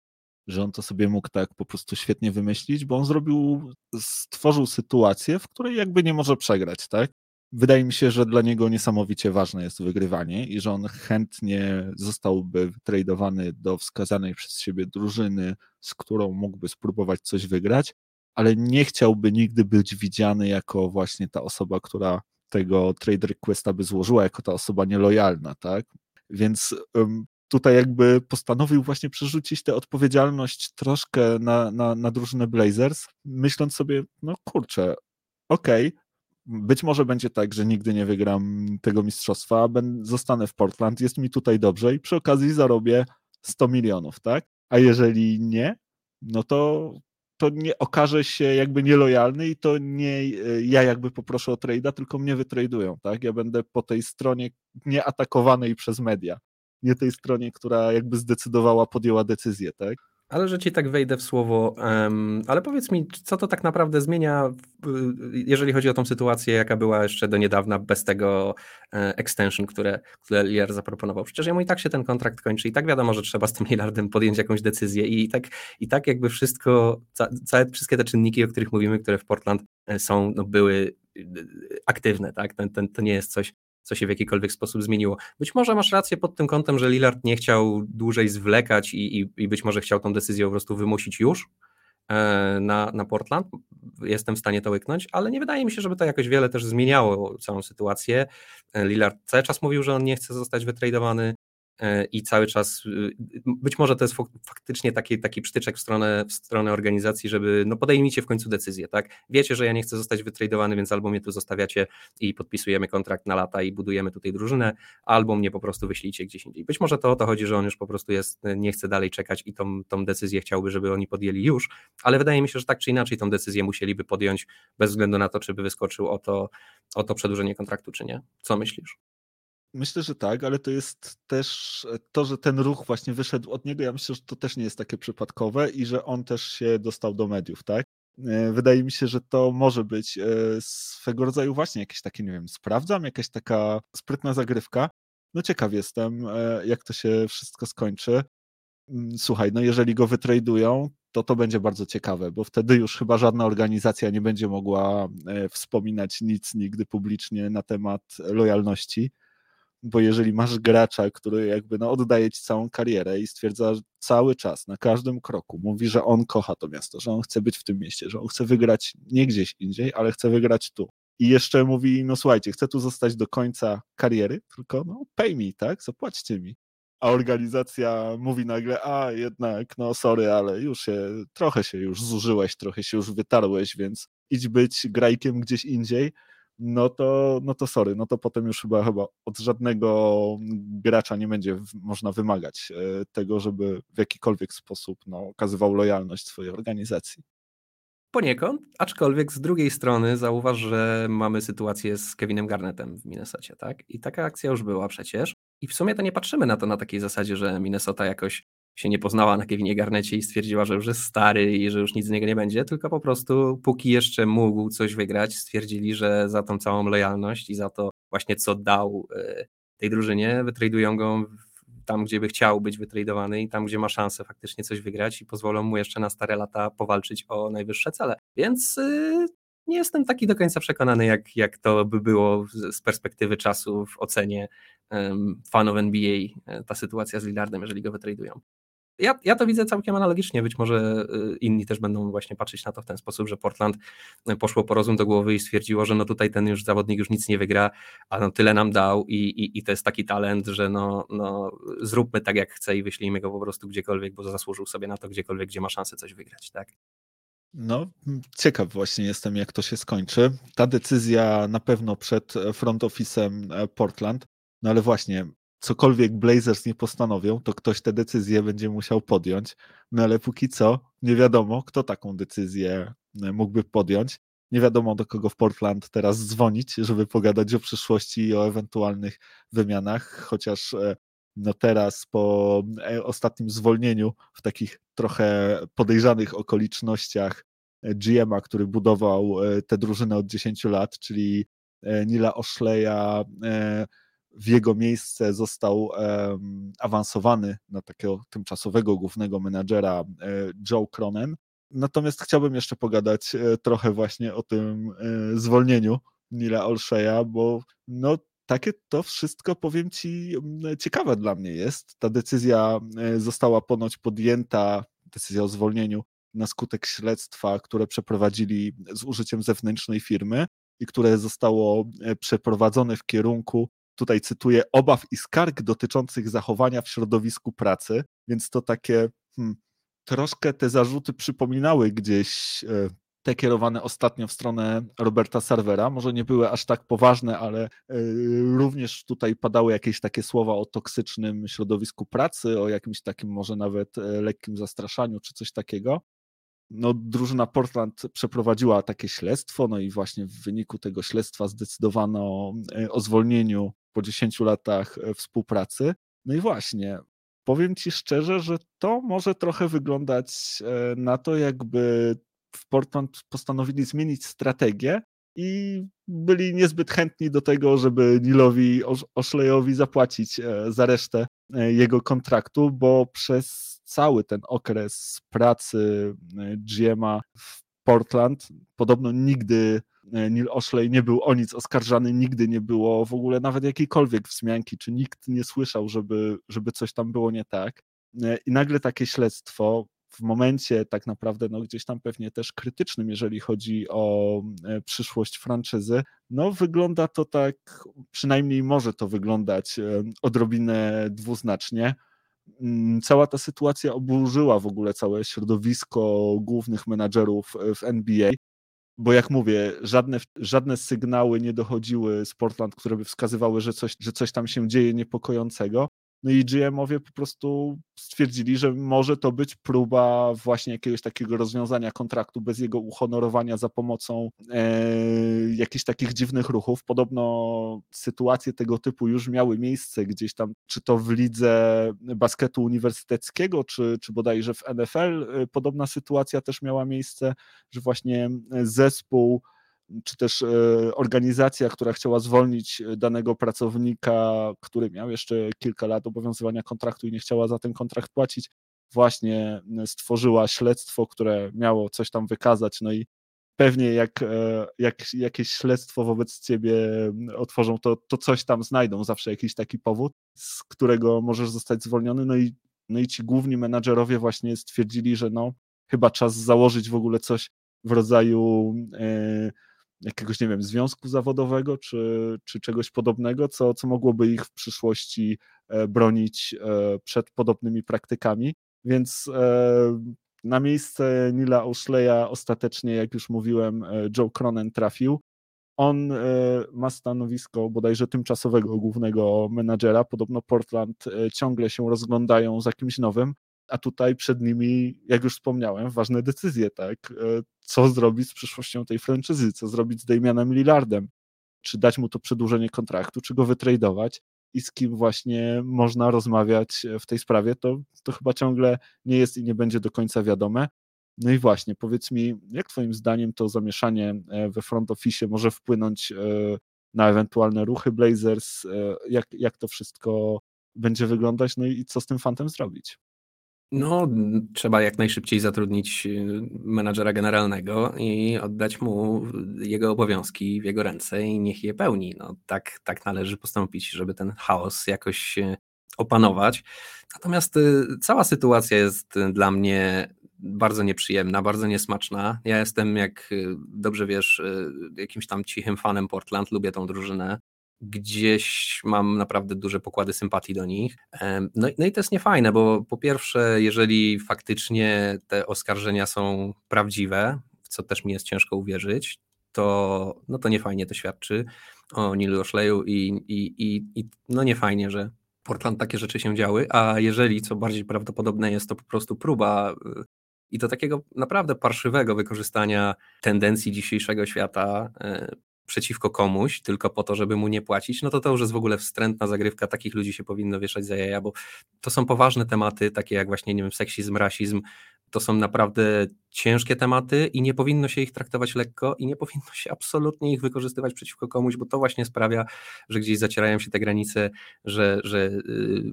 że on to sobie mógł tak po prostu świetnie wymyślić, bo on zrobił, stworzył sytuację, w której jakby nie może przegrać, tak? wydaje mi się, że dla niego niesamowicie ważne jest wygrywanie i że on chętnie zostałby tradowany do wskazanej przez siebie drużyny, z którą mógłby spróbować coś wygrać, ale nie chciałby nigdy być widziany jako właśnie ta osoba, która tego trade requesta by złożyła, jako ta osoba nielojalna, tak? Więc tutaj jakby postanowił właśnie przerzucić tę odpowiedzialność troszkę na, na, na drużynę Blazers, myśląc sobie, no kurczę, okej, okay, być może będzie tak, że nigdy nie wygram tego mistrzostwa, a zostanę w Portland, jest mi tutaj dobrze i przy okazji zarobię 100 milionów, tak? A jeżeli nie, no to, to nie okaże się jakby nielojalny i to nie ja jakby poproszę o trade'a, tylko mnie wytradują, tak? Ja będę po tej stronie nieatakowanej przez media, nie tej stronie, która jakby zdecydowała, podjęła decyzję, tak? Ale że ci tak wejdę w słowo, um, ale powiedz mi, co to tak naprawdę zmienia, jeżeli chodzi o tą sytuację, jaka była jeszcze do niedawna bez tego e, extension, które, które zaproponował. Przecież jemu i tak się ten kontrakt kończy i tak wiadomo, że trzeba z tym Lillardem podjąć jakąś decyzję i tak, i tak jakby wszystko, ca, całe, wszystkie te czynniki, o których mówimy, które w Portland e, są, no, były e, aktywne, tak? Ten, ten, to nie jest coś, co się w jakikolwiek sposób zmieniło. Być może masz rację pod tym kątem, że Lillard nie chciał dłużej zwlekać i, i, i być może chciał tą decyzję po prostu wymusić już e, na, na Portland. Jestem w stanie to łyknąć, ale nie wydaje mi się, żeby to jakoś wiele też zmieniało całą sytuację. E, Lillard cały czas mówił, że on nie chce zostać wytradowany. E, i cały czas, y, być może to jest faktycznie taki, taki przytyczek w stronę, w stronę organizacji, żeby no podejmijcie w końcu decyzję, tak? Wiecie, że ja nie chcę zostać wytradowany, więc albo mnie tu zostawiacie i podpisujemy kontrakt na lata i budujemy tutaj drużynę, albo mnie po prostu wyślijcie gdzieś indziej. Być może to o to chodzi, że on już po prostu jest, nie chce dalej czekać i tą, tą decyzję chciałby, żeby oni podjęli już, ale wydaje mi się, że tak czy inaczej tą decyzję musieliby podjąć bez względu na to, czy by wyskoczył o to, o to przedłużenie kontraktu, czy nie. Co myślisz? Myślę, że tak, ale to jest też e, to, że ten ruch właśnie wyszedł od niego. Ja myślę, że to też nie jest takie przypadkowe i że on też się dostał do mediów, tak? E, wydaje mi się, że to może być e, swego rodzaju właśnie jakieś takie, nie wiem, sprawdzam, jakaś taka sprytna zagrywka. No ciekaw jestem, jak to się wszystko skończy. Mm, słuchaj, no jeżeli go wytradują, to to będzie bardzo ciekawe, bo wtedy już chyba żadna organizacja nie będzie mogła wspominać nic nigdy publicznie na temat lojalności bo jeżeli masz gracza, który jakby no, oddaje ci całą karierę i stwierdza cały czas, na każdym kroku, mówi, że on kocha to miasto, że on chce być w tym mieście, że on chce wygrać nie gdzieś indziej, ale chce wygrać tu. I jeszcze mówi, no słuchajcie, chcę tu zostać do końca kariery, tylko no pay mi, tak, zapłaćcie mi. a organizacja mówi nagle, a jednak, no sorry, ale już się, trochę się już zużyłeś, trochę się już wytarłeś, więc idź być grajkiem gdzieś indziej, no to, no to sorry, no to potem już chyba, chyba od żadnego gracza nie będzie można wymagać e, tego, żeby w jakikolwiek sposób no, okazywał lojalność swojej organizacji. Poniekąd, aczkolwiek z drugiej strony zauważ, że mamy sytuację z Kevinem Garnettem w Minnesocie, tak? I taka akcja już była przecież. I w sumie to nie patrzymy na to na takiej zasadzie, że Minnesota jakoś się nie poznała na Kevinie Garnecie i stwierdziła, że już jest stary i że już nic z niego nie będzie, tylko po prostu póki jeszcze mógł coś wygrać, stwierdzili, że za tą całą lojalność i za to właśnie co dał e, tej drużynie, wytradują go tam, gdzie by chciał być wytradowany i tam, gdzie ma szansę faktycznie coś wygrać i pozwolą mu jeszcze na stare lata powalczyć o najwyższe cele. Więc y, nie jestem taki do końca przekonany, jak, jak to by było z perspektywy czasu w ocenie fanów NBA, e, ta sytuacja z Lillardem, jeżeli go wytradują. Ja, ja to widzę całkiem analogicznie. Być może y, inni też będą właśnie patrzeć na to w ten sposób, że Portland y, poszło po rozum do głowy i stwierdziło, że no tutaj ten już zawodnik już nic nie wygra, a no tyle nam dał i, i, i to jest taki talent, że no, no zróbmy tak jak chce i wyślijmy go po prostu gdziekolwiek, bo zasłużył sobie na to gdziekolwiek, gdzie ma szansę coś wygrać, tak? No, ciekaw właśnie jestem, jak to się skończy. Ta decyzja na pewno przed front office'em e, Portland, no ale właśnie cokolwiek Blazers nie postanowią, to ktoś tę decyzję będzie musiał podjąć. No ale póki co nie wiadomo, kto taką decyzję e, mógłby podjąć. Nie wiadomo, do kogo w Portland teraz dzwonić, żeby pogadać o przyszłości i o ewentualnych wymianach, chociaż e, no teraz po e, ostatnim zwolnieniu w takich trochę podejrzanych okolicznościach GM-a, który budował tę drużynę od 10 lat, czyli Nila Oshleya, w jego miejsce został um, awansowany na takiego tymczasowego głównego menadżera e, Joe Cronen. Natomiast chciałbym jeszcze pogadać e, trochę właśnie o tym e, zwolnieniu Nila Olsheya, bo no takie to wszystko, powiem Ci, ciekawe dla mnie jest. Ta decyzja została ponoć podjęta, decyzja o zwolnieniu, na skutek śledztwa, które przeprowadzili z użyciem zewnętrznej firmy i które zostało przeprowadzone w kierunku tutaj cytuję, obaw i skarg dotyczących zachowania w środowisku pracy, więc to takie hmm, troszkę te zarzuty przypominały gdzieś e, te kierowane ostatnio w stronę Roberta Servera. Może nie były aż tak poważne, ale e, również tutaj padały jakieś takie słowa o toksycznym środowisku pracy, o jakimś takim może nawet e, lekkim zastraszaniu czy coś takiego no, drużyna Portland przeprowadziła takie śledztwo, no i właśnie w wyniku tego śledztwa zdecydowano o zwolnieniu po 10 latach e, współpracy. No i właśnie, powiem Ci szczerze, że to może trochę wyglądać e, na to, jakby w Portland postanowili zmienić strategię i byli niezbyt chętni do tego, żeby Nilowi Oszlejowi zapłacić e, za resztę jego kontraktu, bo przez cały ten okres pracy GM'a w Portland podobno nigdy Neil Oshley nie był o nic oskarżany, nigdy nie było w ogóle nawet jakiejkolwiek wzmianki, czy nikt nie słyszał, żeby, żeby coś tam było nie tak. E, I nagle takie śledztwo w momencie tak naprawdę no, gdzieś tam pewnie też krytycznym, jeżeli chodzi o e, przyszłość franczyzy, no wygląda to tak, przynajmniej może to wyglądać odrobinę dwuznacznie. Mm, cała ta sytuacja oburzyła w ogóle całe środowisko głównych menadżerów w NBA bo jak mówię, żadne, żadne sygnały nie dochodziły z Portland, które by wskazywały, że coś, że coś tam się dzieje niepokojącego. No i GM-owie po prostu stwierdzili, że może to być próba właśnie jakiegoś takiego rozwiązania kontraktu bez jego uhonorowania za pomocą e, jakichś takich dziwnych ruchów. Podobno sytuacje tego typu już miały miejsce gdzieś tam, czy to w lidze basketu uniwersyteckiego, czy, czy bodajże w NFL. E, podobna sytuacja też miała miejsce, że właśnie zespół czy też e, organizacja, która chciała zwolnić e, danego pracownika, który miał jeszcze kilka lat obowiązywania kontraktu i nie chciała za ten kontrakt płacić, właśnie stworzyła śledztwo, które miało coś tam wykazać, no i pewnie jak, e, jak jakieś śledztwo wobec ciebie otworzą, to, to coś tam znajdą, zawsze jakiś taki powód, z którego możesz zostać zwolniony, no i, no i ci główni menadżerowie właśnie stwierdzili, że no chyba czas założyć w ogóle coś w rodzaju jakiegoś, nie wiem, związku zawodowego czy, czy czegoś podobnego, co, co mogłoby ich w przyszłości bronić przed podobnymi praktykami. Więc na miejsce Nila O'Shleya ostatecznie, jak już mówiłem, Joe Cronen trafił. On ma stanowisko bodajże tymczasowego głównego menadżera. Podobno Portland ciągle się rozglądają za kimś nowym, a tutaj przed nimi, jak już wspomniałem, ważne decyzje, tak? Co zrobić z przyszłością tej franczyzy, co zrobić z Damianem Lillardem, czy dać mu to przedłużenie kontraktu, czy go wytradować? I z kim właśnie można rozmawiać w tej sprawie, to, to chyba ciągle nie jest i nie będzie do końca wiadome. No i właśnie, powiedz mi, jak Twoim zdaniem to zamieszanie e, we front office może wpłynąć e, na ewentualne ruchy Blazers, e, jak, jak to wszystko będzie wyglądać, no i co z tym fantem zrobić? No, trzeba jak najszybciej zatrudnić y, menadżera generalnego i oddać mu jego obowiązki w jego ręce i niech je pełni. No, tak, tak należy postąpić, żeby ten chaos jakoś opanować. Natomiast y, cała sytuacja jest dla mnie bardzo nieprzyjemna, bardzo niesmaczna. Ja jestem, jak y, dobrze wiesz, jakimś tam cichym fanem Portland, lubię tą drużynę gdzieś mam naprawdę duże pokłady sympatii do nich. No, no i to jest niefajne, bo po pierwsze, jeżeli faktycznie te oskarżenia są prawdziwe, w co też mi jest ciężko uwierzyć, to, no to niefajnie to świadczy o Nilu Oszleju i, i, i, i no niefajnie, że Portland takie rzeczy się działy, a jeżeli, co bardziej prawdopodobne jest, to po prostu próba y, i to takiego naprawdę parszywego wykorzystania tendencji dzisiejszego świata y, przeciwko komuś, tylko po to, żeby mu nie płacić, no to to już jest w ogóle wstrętna zagrywka, takich ludzi się powinno wieszać za jaja, bo to są poważne tematy, takie jak właśnie, nie wiem, seksizm, rasizm, to są naprawdę ciężkie tematy i nie powinno się ich traktować lekko i nie powinno się absolutnie ich wykorzystywać przeciwko komuś, bo to właśnie sprawia, że gdzieś zacierają się te granice, że, że y,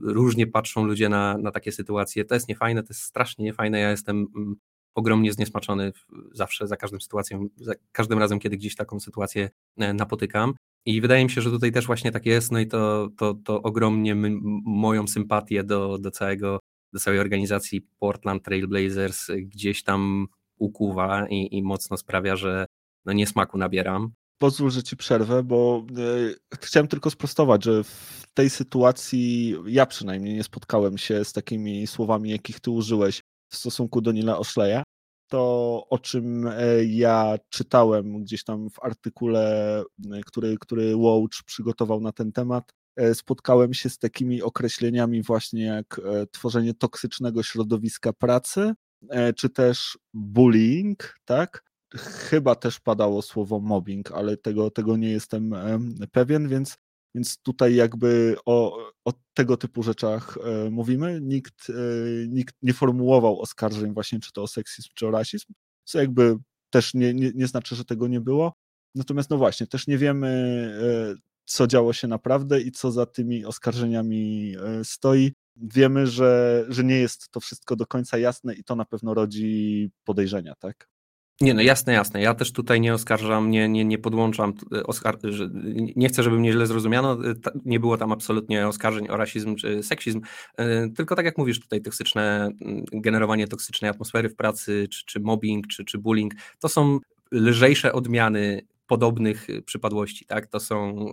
różnie patrzą ludzie na, na takie sytuacje. To jest niefajne, to jest strasznie niefajne. Ja jestem mm, ogromnie zniesmaczony zawsze za każdą sytuacją, za każdym razem, kiedy gdzieś taką sytuację e, napotykam. I wydaje mi się, że tutaj też właśnie tak jest, no i to, to, to ogromnie moją sympatię do, do, całego, do całej organizacji Portland Trail Blazers gdzieś tam ukuwa i, i mocno sprawia, że no niesmaku nabieram. Pozwól, że ci przerwę, bo y, chciałem tylko sprostować, że w tej sytuacji ja przynajmniej nie spotkałem się z takimi słowami, jakich ty użyłeś w stosunku do Nila Oszleja. To, o czym e, ja czytałem gdzieś tam w artykule, e, który, który Watch przygotował na ten temat, e, spotkałem się z takimi określeniami właśnie jak tworzenie toksycznego środowiska pracy, czy też bullying, tak? Chyba też padało słowo mobbing, ale tego, tego nie jestem pewien, więc więc tutaj jakby o, o tego typu rzeczach e, mówimy. Nikt, e, nikt nie formułował oskarżeń właśnie czy to o seksizm, czy o rasizm, co jakby też nie, nie, nie znaczy, że tego nie było. Natomiast no właśnie, też nie wiemy, e, co działo się naprawdę i co za tymi oskarżeniami stoi. Wiemy, że, że nie jest to wszystko do końca jasne i to na pewno rodzi podejrzenia, tak? Nie, no jasne, jasne. Ja też tutaj nie oskarżam, nie, nie, nie podłączam, e, oskar nie chcę, żeby mnie źle zrozumiano, e, nie było tam absolutnie oskarżeń o rasizm czy seksizm, e, tylko tak jak mówisz tutaj, toksyczne, generowanie toksycznej atmosfery w pracy, czy, czy mobbing, czy, czy bullying, to są lżejsze odmiany podobnych przypadłości, tak? To są,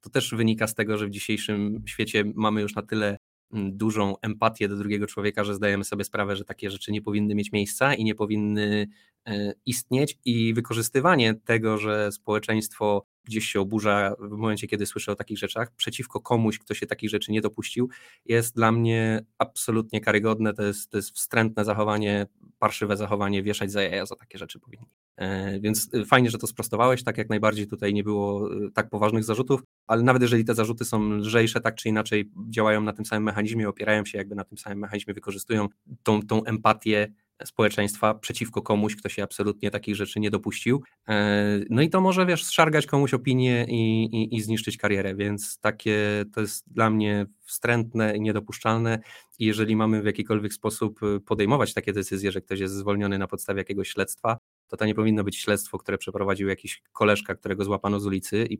to też wynika z tego, że w dzisiejszym świecie mamy już na tyle dużą empatię do drugiego człowieka, że zdajemy sobie sprawę, że takie rzeczy nie powinny mieć miejsca i nie powinny e, istnieć i wykorzystywanie tego, że społeczeństwo gdzieś się oburza w momencie, kiedy słyszę o takich rzeczach, przeciwko komuś, kto się takich rzeczy nie dopuścił, jest dla mnie absolutnie karygodne, to jest, to jest wstrętne zachowanie, parszywe zachowanie, wieszać za jaja za takie rzeczy powinni. E, więc y, fajnie, że to sprostowałeś, tak jak najbardziej tutaj nie było y, tak poważnych zarzutów, ale nawet jeżeli te zarzuty są lżejsze, tak czy inaczej działają na tym samym mechanizmie, opierają się jakby na tym samym mechanizmie, wykorzystują tą, tą empatię społeczeństwa przeciwko komuś, kto się absolutnie takich rzeczy nie dopuścił. E, no i to może, wiesz, zszargać komuś opinię i, i, i zniszczyć karierę, więc takie to jest dla mnie wstrętne i niedopuszczalne. I jeżeli mamy w jakikolwiek sposób podejmować takie decyzje, że ktoś jest zwolniony na podstawie jakiegoś śledztwa, to to nie powinno być śledztwo, które przeprowadził jakiś koleżka, którego złapano z ulicy i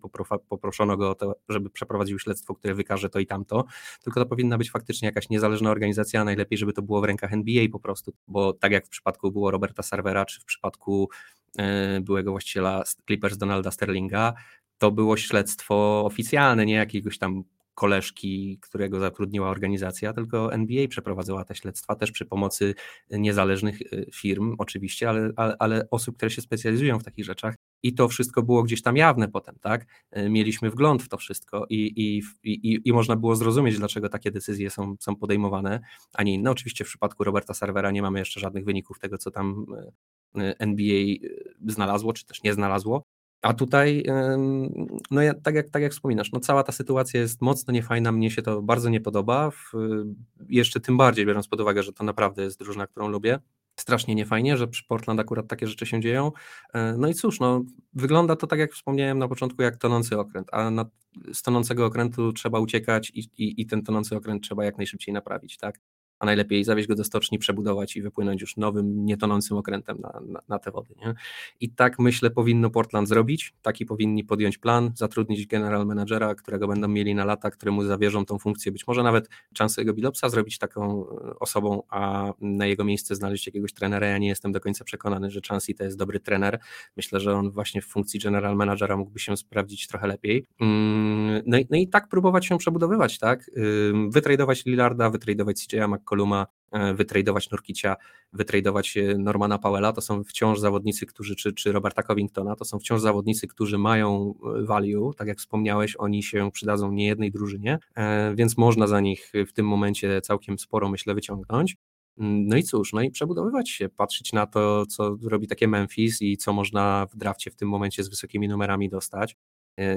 poproszono go o to, żeby przeprowadził śledztwo, które wykaże to i tamto, tylko to powinna być faktycznie jakaś niezależna organizacja, a najlepiej, żeby to było w rękach NBA po prostu, bo tak jak w przypadku było Roberta Servera, czy w przypadku e, byłego właściciela Clippers Donalda Sterlinga, to było śledztwo oficjalne, nie jakiegoś tam koleżki, którego zatrudniła organizacja, tylko NBA przeprowadzała te śledztwa też przy pomocy niezależnych firm, oczywiście, ale, ale, ale osób, które się specjalizują w takich rzeczach. I to wszystko było gdzieś tam jawne potem, tak? Mieliśmy wgląd w to wszystko i, i, i, i można było zrozumieć, dlaczego takie decyzje są, są podejmowane, a nie inne. Oczywiście w przypadku Roberta Servera nie mamy jeszcze żadnych wyników tego, co tam NBA znalazło, czy też nie znalazło. A tutaj, no ja, tak, jak, tak jak wspominasz, no cała ta sytuacja jest mocno niefajna, mnie się to bardzo nie podoba, w, jeszcze tym bardziej biorąc pod uwagę, że to naprawdę jest drużyna, którą lubię. Strasznie niefajnie, że przy Portland akurat takie rzeczy się dzieją. E, no i cóż, no, wygląda to tak jak wspomniałem na początku, jak tonący okręt, a na, z tonącego okrętu trzeba uciekać i, i, i ten tonący okręt trzeba jak najszybciej naprawić, tak? Najlepiej zawieźć go do stoczni, przebudować i wypłynąć już nowym, nietonącym okrętem na, na, na, te wody. Nie? I tak myślę powinno Portland zrobić, taki powinni podjąć plan, zatrudnić general managera, którego będą mieli na lata, któremu zawierzą tą funkcję, być może nawet Chance'ego Billopsa zrobić taką e, osobą, a na jego miejsce znaleźć jakiegoś trenera. Ja nie jestem do końca przekonany, że Chancey to jest dobry trener. Myślę, że on właśnie w funkcji general managera mógłby się sprawdzić trochę lepiej. Mm, no i, no i tak próbować się przebudowywać, tak? Wytradować Lillarda, wytradować CJ'a McColluma, e, wytradować Nurkicia, wytradować e, Normana Powella, to są wciąż zawodnicy, którzy, czy, czy Roberta Covingtona, to są wciąż zawodnicy, którzy mają e, value, tak jak wspomniałeś, oni się przydadzą niejednej drużynie, więc można za nich w tym momencie całkiem sporo, myślę, wyciągnąć. No i cóż, no i przebudowywać się, patrzeć na to, co robi takie Memphis i co można w drafcie w tym momencie z wysokimi numerami dostać,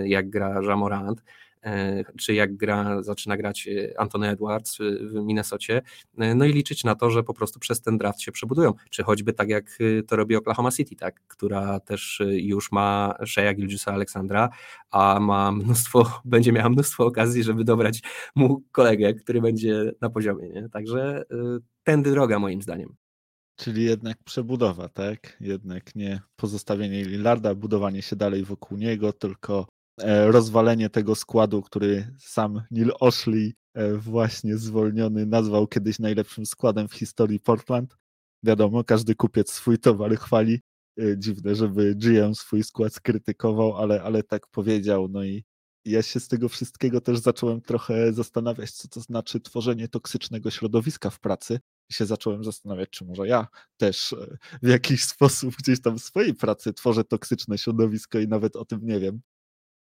jak gra Jamorant. E, czy jak gra, zaczyna grać e, Antony Edwards w Minnesocie, e, no i liczyć na to, że po prostu przez ten draft się przebudują, czy choćby tak jak to robi Oklahoma City, tak, która też już ma Shea Gilgiusa Aleksandra, a ma mnóstwo, <laughs> będzie miała mnóstwo okazji, żeby dobrać mu kolegę, który będzie na poziomie, nie? także tędy droga moim zdaniem. Czyli jednak przebudowa, tak? Jednak nie pozostawienie Lillarda, budowanie się dalej wokół niego, tylko E, rozwalenie tego składu, który sam Neil Oshley, e, właśnie zwolniony, nazwał kiedyś najlepszym składem w historii Portland. Wiadomo, każdy kupiec swój towar chwali. E, dziwne, żeby GM swój skład skrytykował, ale, ale tak powiedział. No i ja się z tego wszystkiego też zacząłem trochę zastanawiać, co to znaczy tworzenie toksycznego środowiska w pracy. I się zacząłem zastanawiać, czy może ja też w jakiś <laughs> sposób gdzieś tam w swojej pracy tworzę toksyczne środowisko i nawet o tym nie wiem.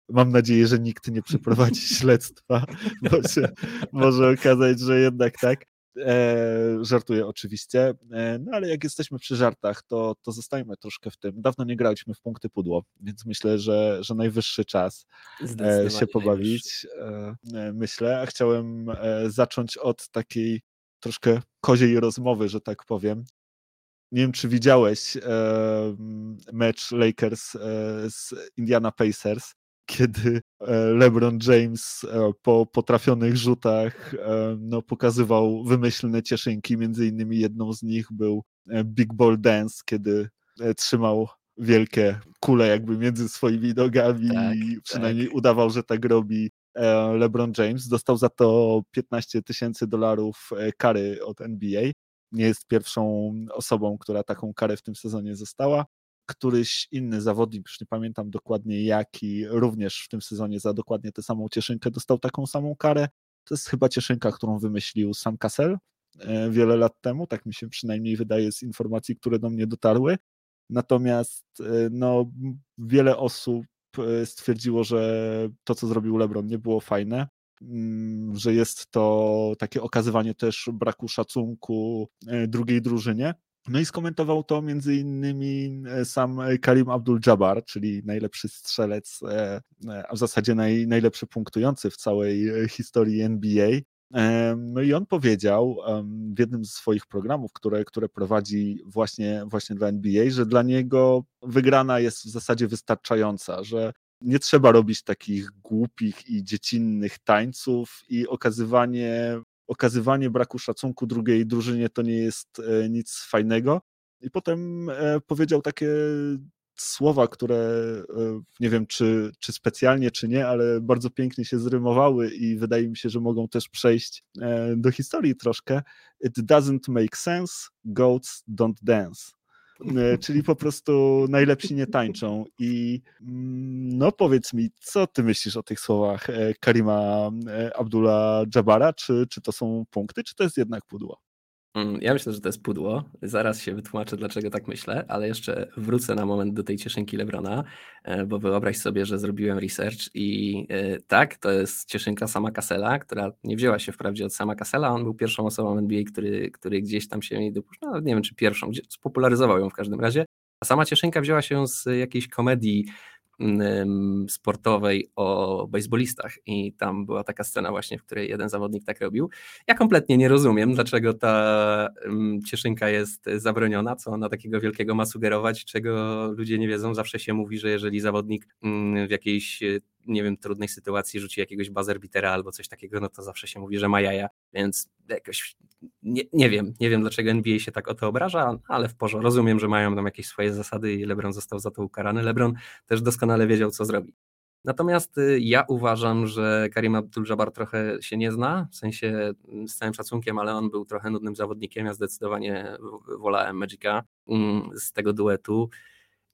Mam nadzieję, że nikt nie przeprowadzi <laughs> śledztwa, bo się może okazać, że jednak tak. E, żartuję oczywiście, e, no ale jak jesteśmy przy żartach, to, to zostajmy troszkę w tym. Dawno nie graliśmy w punkty pudło, więc myślę, że, że najwyższy czas e, się pobawić. E, e, myślę, a chciałem e, zacząć od takiej troszkę koziej rozmowy, że tak powiem. Nie wiem, czy widziałeś mecz Lakers z Indiana Pacers kiedy e, LeBron James e, po potrafionych rzutach e, no, pokazywał wymyślne cieszynki, między innymi jedną z nich był Big Ball Dance, kiedy trzymał wielkie kule jakby między swoimi nogami tak, i przynajmniej tak. udawał, że tak robi LeBron James. Dostał za to 15 tysięcy dolarów kary od NBA. Nie jest pierwszą osobą, która taką karę w tym sezonie została któryś inny zawodnik, już nie pamiętam dokładnie jaki, również w tym sezonie za dokładnie tę samą cieszynkę dostał taką samą karę. To jest chyba cieszynka, którą wymyślił sam Cassell e, wiele lat temu, tak mi się przynajmniej wydaje z informacji, które do mnie dotarły. Natomiast e, no, wiele osób e, stwierdziło, że to, co zrobił LeBron, nie było fajne, mm, że jest to takie okazywanie też braku szacunku drugiej drużynie. No i skomentował to między innymi e, sam Karim Abdul-Jabbar, czyli najlepszy strzelec, e, e, a w zasadzie naj, najlepszy punktujący w całej historii NBA. No i on powiedział w jednym z swoich programów, które, które prowadzi właśnie, właśnie dla NBA, że dla niego wygrana jest w zasadzie wystarczająca, że nie trzeba robić takich głupich i dziecinnych tańców i okazywanie okazywanie braku szacunku drugiej drużynie to nie jest e, nic fajnego. I potem e, powiedział takie słowa, które e, nie wiem, czy, czy specjalnie, czy nie, ale bardzo pięknie się zrymowały i wydaje mi się, że mogą też przejść do historii troszkę. It doesn't make sense, goats don't dance. E, czyli po prostu najlepsi nie tańczą. I mm, no powiedz mi, co ty myślisz o tych słowach e, Karima Abdullah Jabara? Czy, czy to są punkty, czy to jest jednak pudło? Mm, ja myślę, że to jest pudło. Zaraz się wytłumaczę, dlaczego tak myślę, ale jeszcze wrócę na moment do tej cieszynki Lebrona, e, bo wyobraź sobie, że zrobiłem research i e, tak, to jest cieszynka sama Kassela, która nie wzięła się wprawdzie od sama Kassela, on był pierwszą osobą NBA, który, który gdzieś tam się jej dopuszczał, no, nie wiem czy pierwszą, spopularyzował ją w każdym razie, a sama cieszynka wzięła się z jakiejś komedii sportowej o baseballistach i tam była taka scena właśnie, w której jeden zawodnik tak robił. Ja kompletnie nie rozumiem, dlaczego ta cieszynka jest zabroniona, co ona takiego wielkiego ma sugerować, czego ludzie nie wiedzą. Zawsze się mówi, że jeżeli zawodnik w jakiejś nie wiem, trudnej sytuacji rzuci jakiegoś buzzer beatera albo coś takiego, no to zawsze się mówi, że ma jaja, więc jakoś nie, nie wiem, nie wiem dlaczego NBA się tak o to obraża, ale w porządku, rozumiem, że mają tam jakieś swoje zasady i LeBron został za to ukarany. LeBron też doskonale wiedział, co zrobi. Natomiast y, ja uważam, że Karim Abdul-Jabbar trochę się nie zna, w sensie mm, z całym szacunkiem, ale on był trochę nudnym zawodnikiem, ja zdecydowanie wolałem Magica mm, z tego duetu.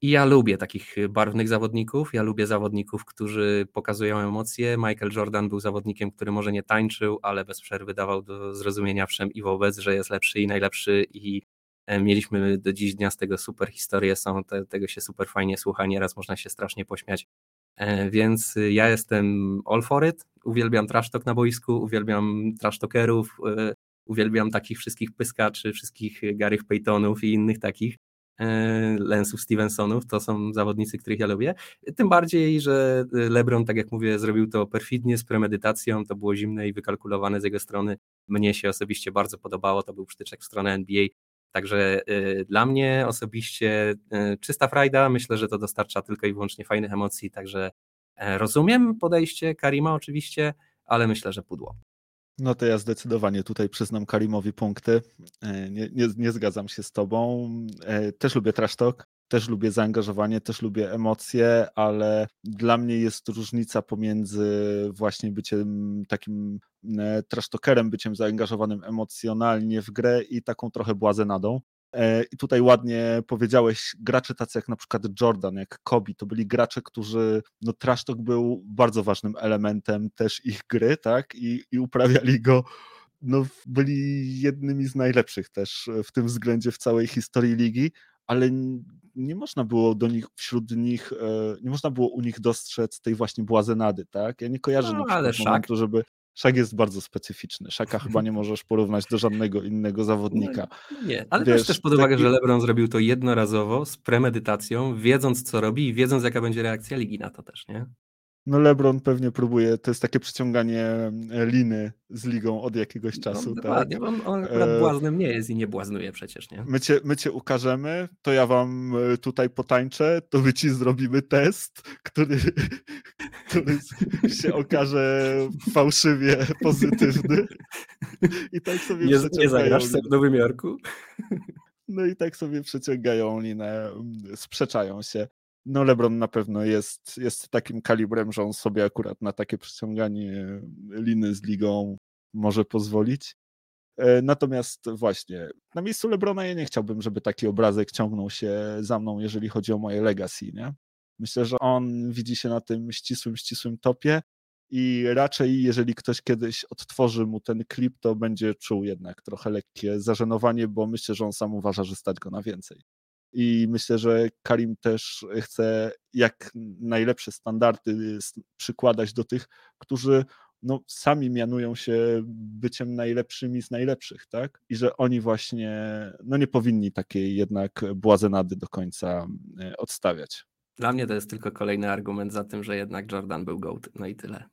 I ja lubię takich barwnych zawodników, ja lubię zawodników, którzy pokazują emocje. Michael Jordan był zawodnikiem, który może nie tańczył, ale bez przerwy dawał do zrozumienia wszem i wobec, że jest lepszy i najlepszy i e, mieliśmy do dziś dnia z tego super historie, są te, tego się super fajnie słucha, nieraz można się strasznie pośmiać. E, więc ja jestem all for it, uwielbiam trash talk na boisku, uwielbiam trash talkerów, e, uwielbiam takich wszystkich pyskaczy, wszystkich Garych Paytonów i innych takich. E, Lensów Stevensonów, to są zawodnicy, których ja lubię. Tym bardziej, że LeBron, tak jak mówię, zrobił to perfidnie, z premedytacją, to było zimne i wykalkulowane z jego strony. Mnie się osobiście bardzo podobało, to był przytyczek w stronę NBA. Także y, dla mnie osobiście czysta frajda, myślę, że to dostarcza tylko i wyłącznie fajnych emocji, także rozumiem podejście Karima oczywiście, ale myślę, że pudło. No to ja zdecydowanie tutaj przyznam Karimowi punkty. E, nie, nie, nie zgadzam się z tobą. E, też lubię trash talk, też lubię zaangażowanie, też lubię emocje, ale dla mnie jest różnica pomiędzy właśnie byciem takim e, trash talkerem, byciem zaangażowanym emocjonalnie w grę i taką trochę błazenadą. E, I tutaj ładnie powiedziałeś, gracze tacy jak na przykład Jordan, jak Kobe, to byli gracze, którzy, no trash talk był bardzo ważnym elementem też ich gry, tak, i, i uprawiali go, no byli jednymi z najlepszych też w tym względzie w całej historii ligi, ale nie można było do nich, wśród nich, e, nie można było u nich dostrzec tej właśnie błazenady, tak? Ja nie kojarzę no, na przykład momentu, żeby Szak jest bardzo specyficzny. Szaka chyba nie możesz porównać do żadnego innego zawodnika. No, nie, ale Wiesz, też pod uwagę, taki... że LeBron zrobił to jednorazowo, z premedytacją, wiedząc co robi i wiedząc jaka będzie reakcja ligi na to też, nie? No LeBron pewnie próbuje, to jest takie przyciąganie e, liny z ligą od jakiegoś no, czasu. No, dokładnie, tak? on, on akurat e, błaznem nie jest i nie błaznuje przecież, nie? My cię, my cię ukażemy, to ja wam e, tutaj potańczę, to my ci zrobimy test, który, <laughs> który się okaże fałszywie pozytywny. I tak sobie nie, nie zagrasz w Nowym Jorku? No i tak sobie przeciągają linę, sprzeczają się. No LeBron na pewno jest, jest takim kalibrem, że on sobie akurat na takie przyciąganie liny z ligą może pozwolić. E, natomiast właśnie na miejscu Lebrona ja nie chciałbym, żeby taki obrazek ciągnął się za mną, jeżeli chodzi o moje legacy, nie? Myślę, że on widzi się na tym ścisłym, ścisłym topie i raczej jeżeli ktoś kiedyś odtworzy mu ten klip, to będzie czuł jednak trochę lekkie zażenowanie, bo myślę, że on sam uważa, że stać go na więcej i myślę, że Karim też chce jak najlepsze standardy przykładać do tych, którzy no, sami mianują się byciem najlepszymi z najlepszych, tak? I że oni właśnie no, nie powinni takiej jednak błazenady do końca e, odstawiać. Dla mnie to jest tylko kolejny argument za tym, że jednak Jordan był GOAT, no i tyle.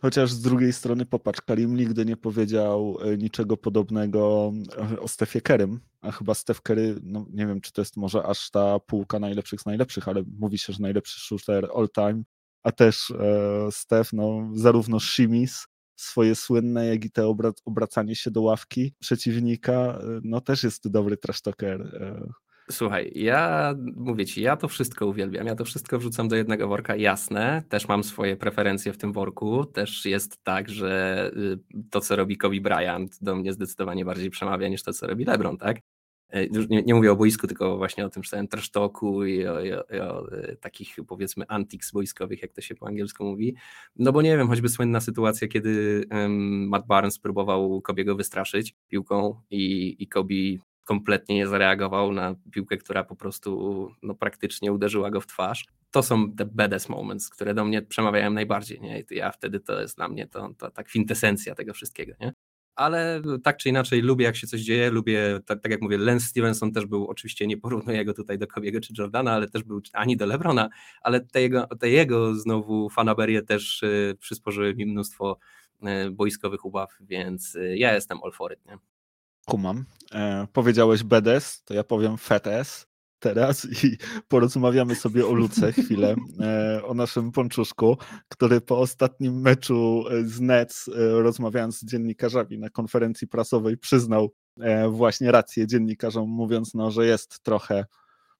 Chociaż z drugiej strony popatrz, Karim nigdy nie powiedział e, niczego podobnego o Stefie Kerym, a chyba Steph Curry, no nie wiem, czy to jest może aż ta półka najlepszych z najlepszych, ale mówi się, że najlepszy shooter all time, a też e, Steph, no zarówno Shimis, swoje słynne, jak i te obracanie się do ławki przeciwnika, e, no też jest dobry trash talker. E, Słuchaj, ja mówię ci, ja to wszystko uwielbiam, ja to wszystko wrzucam do jednego worka, jasne, też mam swoje preferencje w tym worku, też jest tak, że y, to, co robi Kobe Bryant do mnie zdecydowanie bardziej przemawia niż to, co robi LeBron, tak? Już nie, nie, mówię o boisku, tylko właśnie o tym całym trash talku i o, i o, i o takich powiedzmy antics boiskowych, jak to się po angielsku mówi. No bo nie wiem, choćby słynna sytuacja, kiedy um, Matt Barnes próbował Kobiego wystraszyć piłką i, i Kobi kompletnie nie zareagował na piłkę, która po prostu no, praktycznie uderzyła go w twarz. To są te badass moments, które do mnie przemawiają najbardziej. Nie? I ja wtedy to jest dla mnie to, to ta kwintesencja tego wszystkiego. Nie? Ale tak czy inaczej lubię jak się coś dzieje, lubię, tak, tak jak mówię, Lance Stevenson też był, oczywiście nie porównuję go tutaj do Kobiego czy Jordana, ale też był ani do Lebrona, ale te jego, te jego znowu fanaberie też y, przysporzyły mi mnóstwo y, boiskowych ubaw, więc y, ja jestem all for it, nie? Kumam. E, powiedziałeś BDS, to ja powiem FETS teraz i <laughs> porozmawiamy sobie o Luce chwilę, e, o naszym Ponczuszku, który po ostatnim meczu e, z Nets, e, rozmawiając z dziennikarzami na konferencji prasowej, przyznał właśnie rację dziennikarzom, mówiąc, no, że jest trochę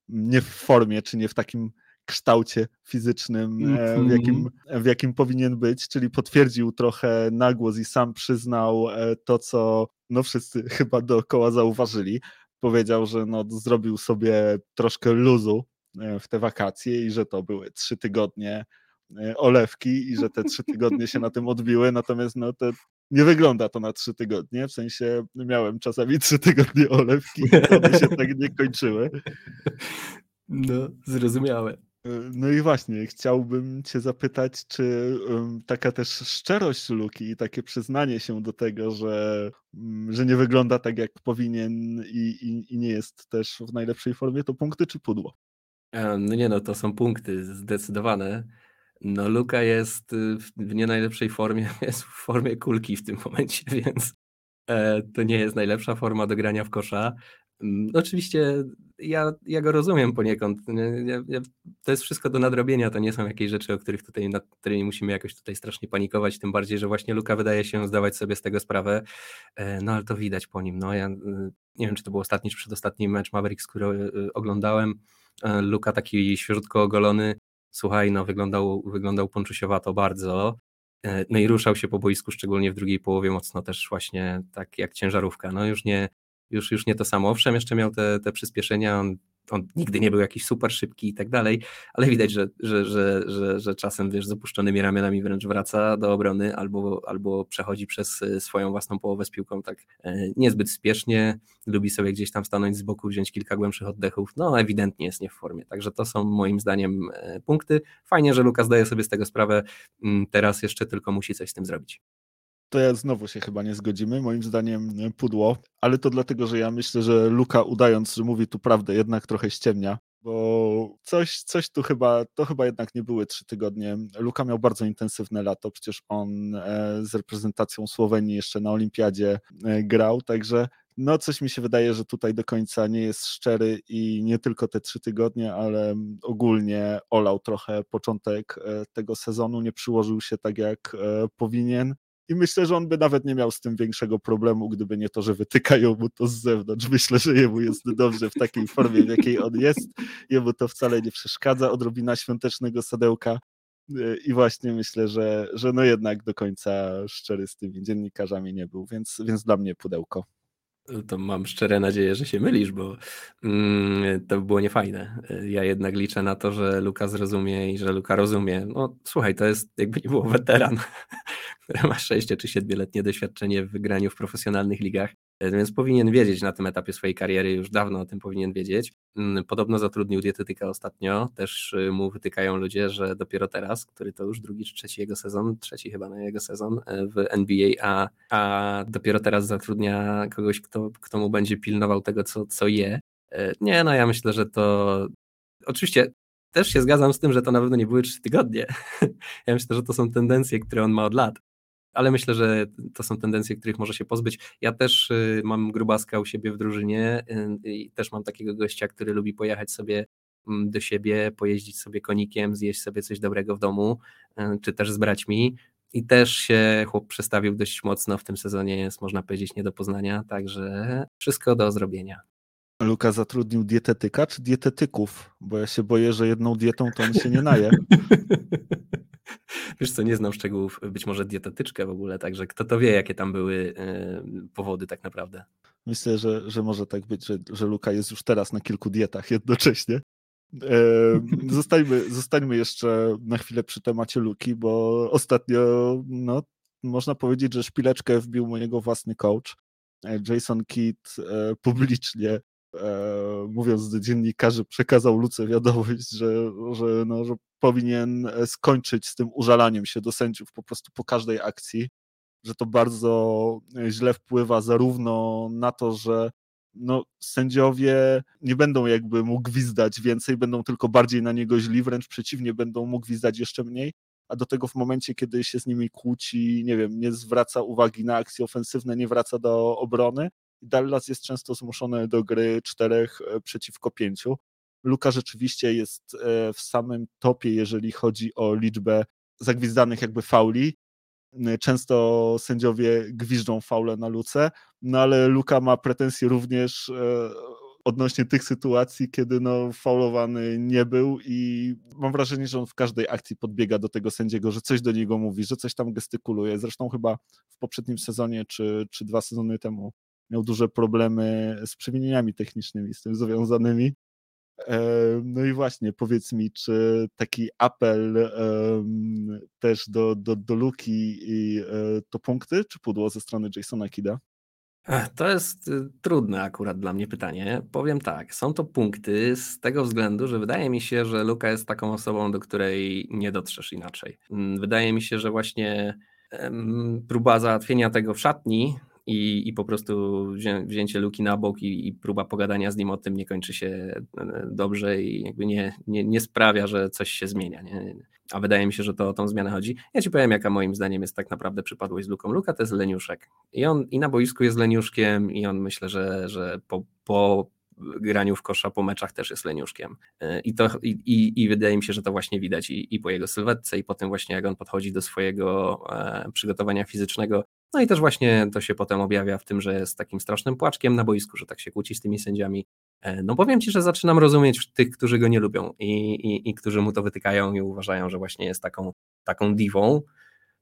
nie w formie, czy nie w takim kształcie fizycznym, w jakim, mhm. w jakim powinien być, czyli potwierdził trochę nagłos i sam przyznał to, co no wszyscy <laughs> chyba dookoła zauważyli. Powiedział, że no, zrobił sobie troszkę luzu e, w te wakacje i że to były trzy tygodnie e, olewki i że te trzy tygodnie się na tym odbiły, natomiast no, to nie wygląda to na trzy tygodnie, w sensie miałem czasami trzy tygodnie olewki i one się tak nie kończyły. No, zrozumiałe. No i właśnie, chciałbym Cię zapytać, czy taka też szczerość Luki i takie przyznanie się do tego, że, mm, że nie wygląda tak, jak powinien i, i, i nie jest też w najlepszej formie, to punkty czy pudło? No nie no, to są punkty zdecydowane. No Luka jest y, w nie najlepszej formie, <laughs> jest w formie kulki w tym momencie, <laughs> więc e, to nie jest najlepsza forma do grania w kosza. Mm, oczywiście ja, ja go rozumiem poniekąd. Ja, ja, to jest wszystko do nadrobienia, to nie są jakieś rzeczy, o których tutaj, nad którymi musimy jakoś tutaj strasznie panikować, tym bardziej, że właśnie Luka wydaje się zdawać sobie z tego sprawę, e, no ale to widać po nim. No, ja nie wiem, czy to był ostatni, czy przedostatni mecz Mavericks, który e, oglądałem. E, Luka taki świeżutko ogolony, słuchaj, no wyglądał, wyglądał ponczusiowato bardzo, no i ruszał się po boisku, szczególnie w drugiej połowie mocno też właśnie tak jak ciężarówka. No już nie, już, już nie to samo. Owszem, jeszcze miał te, te przyspieszenia, on, on nigdy nie był jakiś super szybki i tak dalej, ale widać, że, że, że, że, że czasem, wiesz, z opuszczonymi ramionami wręcz wraca do obrony albo, albo przechodzi przez e, swoją własną połowę z piłką tak e, niezbyt spiesznie, lubi sobie gdzieś tam stanąć z boku, wziąć kilka głębszych oddechów, no ewidentnie jest nie w formie, także to są moim zdaniem e, punkty. Fajnie, że Lukas zdaje sobie z tego sprawę, mm, teraz jeszcze tylko musi coś z tym zrobić to ja znowu się chyba nie zgodzimy. Moim zdaniem e, pudło, ale to dlatego, że ja myślę, że Luka udając, że mówi tu prawdę, jednak trochę ściemnia, bo coś, coś tu chyba, to chyba jednak nie były trzy tygodnie. Luka miał bardzo intensywne lato, przecież on e, z reprezentacją Słowenii jeszcze na olimpiadzie e, grał, także no coś mi się wydaje, że tutaj do końca nie jest szczery i nie tylko te trzy tygodnie, ale ogólnie olał trochę początek tego sezonu, nie przyłożył się tak jak powinien. I myślę, że on by nawet nie miał z tym większego problemu, gdyby nie to, że wytykają mu to z zewnątrz. Myślę, że jemu jest dobrze w takiej formie, w jakiej on jest. Jemu to wcale nie przeszkadza. Odrobina świątecznego sadełka. I właśnie myślę, że, że no jednak do końca szczery z tymi dziennikarzami nie był, więc, więc dla mnie pudełko. To mam szczere nadzieję, że się mylisz, bo mm, to by było niefajne. Ja jednak liczę na to, że Luka zrozumie i że Luka rozumie. No słuchaj, to jest jakby nie było weteran, <laughs> który ma 6 czy 7-letnie doświadczenie w wygraniu w profesjonalnych ligach, więc powinien wiedzieć na tym etapie swojej kariery, już dawno o tym powinien wiedzieć. Mm, podobno zatrudnił dietetyka ostatnio, też y, mu wytykają ludzie, że dopiero teraz, który to już drugi czy trzeci jego sezon, trzeci chyba na jego sezon e, w NBA, a, a dopiero teraz zatrudnia kogoś, kto, kto mu będzie pilnował tego, co, co je. E, nie, no ja myślę, że to oczywiście też się zgadzam z tym, że to na pewno nie były trzy tygodnie. <laughs> Ja myślę, że to są tendencje, które on ma od lat ale myślę, że to są tendencje, których może się pozbyć. Ja też y, mam grubaska u siebie w drużynie y, i też mam takiego gościa, który lubi pojechać sobie mm, do siebie, pojeździć sobie konikiem, zjeść sobie coś dobrego w domu, y, czy też z braćmi. I też się chłop przestawił dość mocno w tym sezonie, jest można powiedzieć nie do poznania, także wszystko do zrobienia. Luka zatrudnił dietetyka czy dietetyków? Bo ja się boję, że jedną dietą to on się nie naje. <laughs> Wiesz co, nie znam szczegółów, być może dietetyczkę w ogóle, także kto to wie, jakie tam były powody tak naprawdę. Myślę, że, że może tak być, że, że Luka jest już teraz na kilku dietach jednocześnie. Zostańmy, zostańmy jeszcze na chwilę przy temacie Luki, bo ostatnio no, można powiedzieć, że szpileczkę wbił mojego własny coach. E, Jason Kidd e, publicznie e, mówiąc do dziennikarzy, przekazał Luce wiadomość, że, że, no, że powinien skończyć z tym użalaniem się do sędziów po prostu po każdej akcji, że to bardzo źle wpływa zarówno na to, że no, sędziowie nie będą jakby mu gwizdać więcej, będą tylko bardziej na niego źli, wręcz przeciwnie, będą mu gwizdać jeszcze mniej, a do tego w momencie, kiedy się z nimi kłóci, nie wiem, nie zwraca uwagi na akcje ofensywne, nie wraca do obrony. Dallas jest często zmuszony do gry czterech e, przeciwko pięciu. Luka rzeczywiście jest e, w samym topie, jeżeli chodzi o liczbę zagwizdanych jakby fauli. Często sędziowie gwiżdżą faule na Luce, no ale Luka ma pretensje również e, odnośnie tych sytuacji, kiedy no, faulowany nie był i mam wrażenie, że on w każdej akcji podbiega do tego sędziego, że coś do niego mówi, że coś tam gestykuluje. Zresztą chyba w poprzednim sezonie czy, czy dwa sezony temu miał duże problemy z przewinieniami technicznymi z tym związanymi. No i właśnie, powiedz mi, czy taki apel też do, do, do Luki i e, to punkty, czy pudło ze strony Jasona Kida? To jest y, trudne akurat dla mnie pytanie. Powiem tak, są to punkty z tego względu, że wydaje mi się, że Luka jest taką osobą, do której nie dotrzesz inaczej. Mm, wydaje mi się, że właśnie próba załatwienia tego w szatni i, i po prostu wzię, wzięcie Luki na bok i, i, próba pogadania z nim o tym nie kończy się e, dobrze i jakby nie, nie, nie sprawia, że coś się zmienia. Nie? A wydaje mi się, że to o tą zmianę chodzi. Ja ci powiem, jaka moim zdaniem jest tak naprawdę przypadłość z Luką. Luka to jest leniuszek. I on i na boisku jest leniuszkiem i on myślę, że, że po, po graniu w kosza po meczach też jest leniuszkiem. E, I, to, i, i, i wydaje mi się, że to właśnie widać i, i po jego sylwetce, i po tym właśnie jak on podchodzi do swojego e, przygotowania fizycznego. No i też właśnie to się potem objawia w tym, że jest takim strasznym płaczkiem na boisku, że tak się kłóci z tymi sędziami. E, no powiem Ci, że zaczynam rozumieć tych, którzy go nie lubią i, i, i którzy mu to wytykają i uważają, że właśnie jest taką, taką diwą.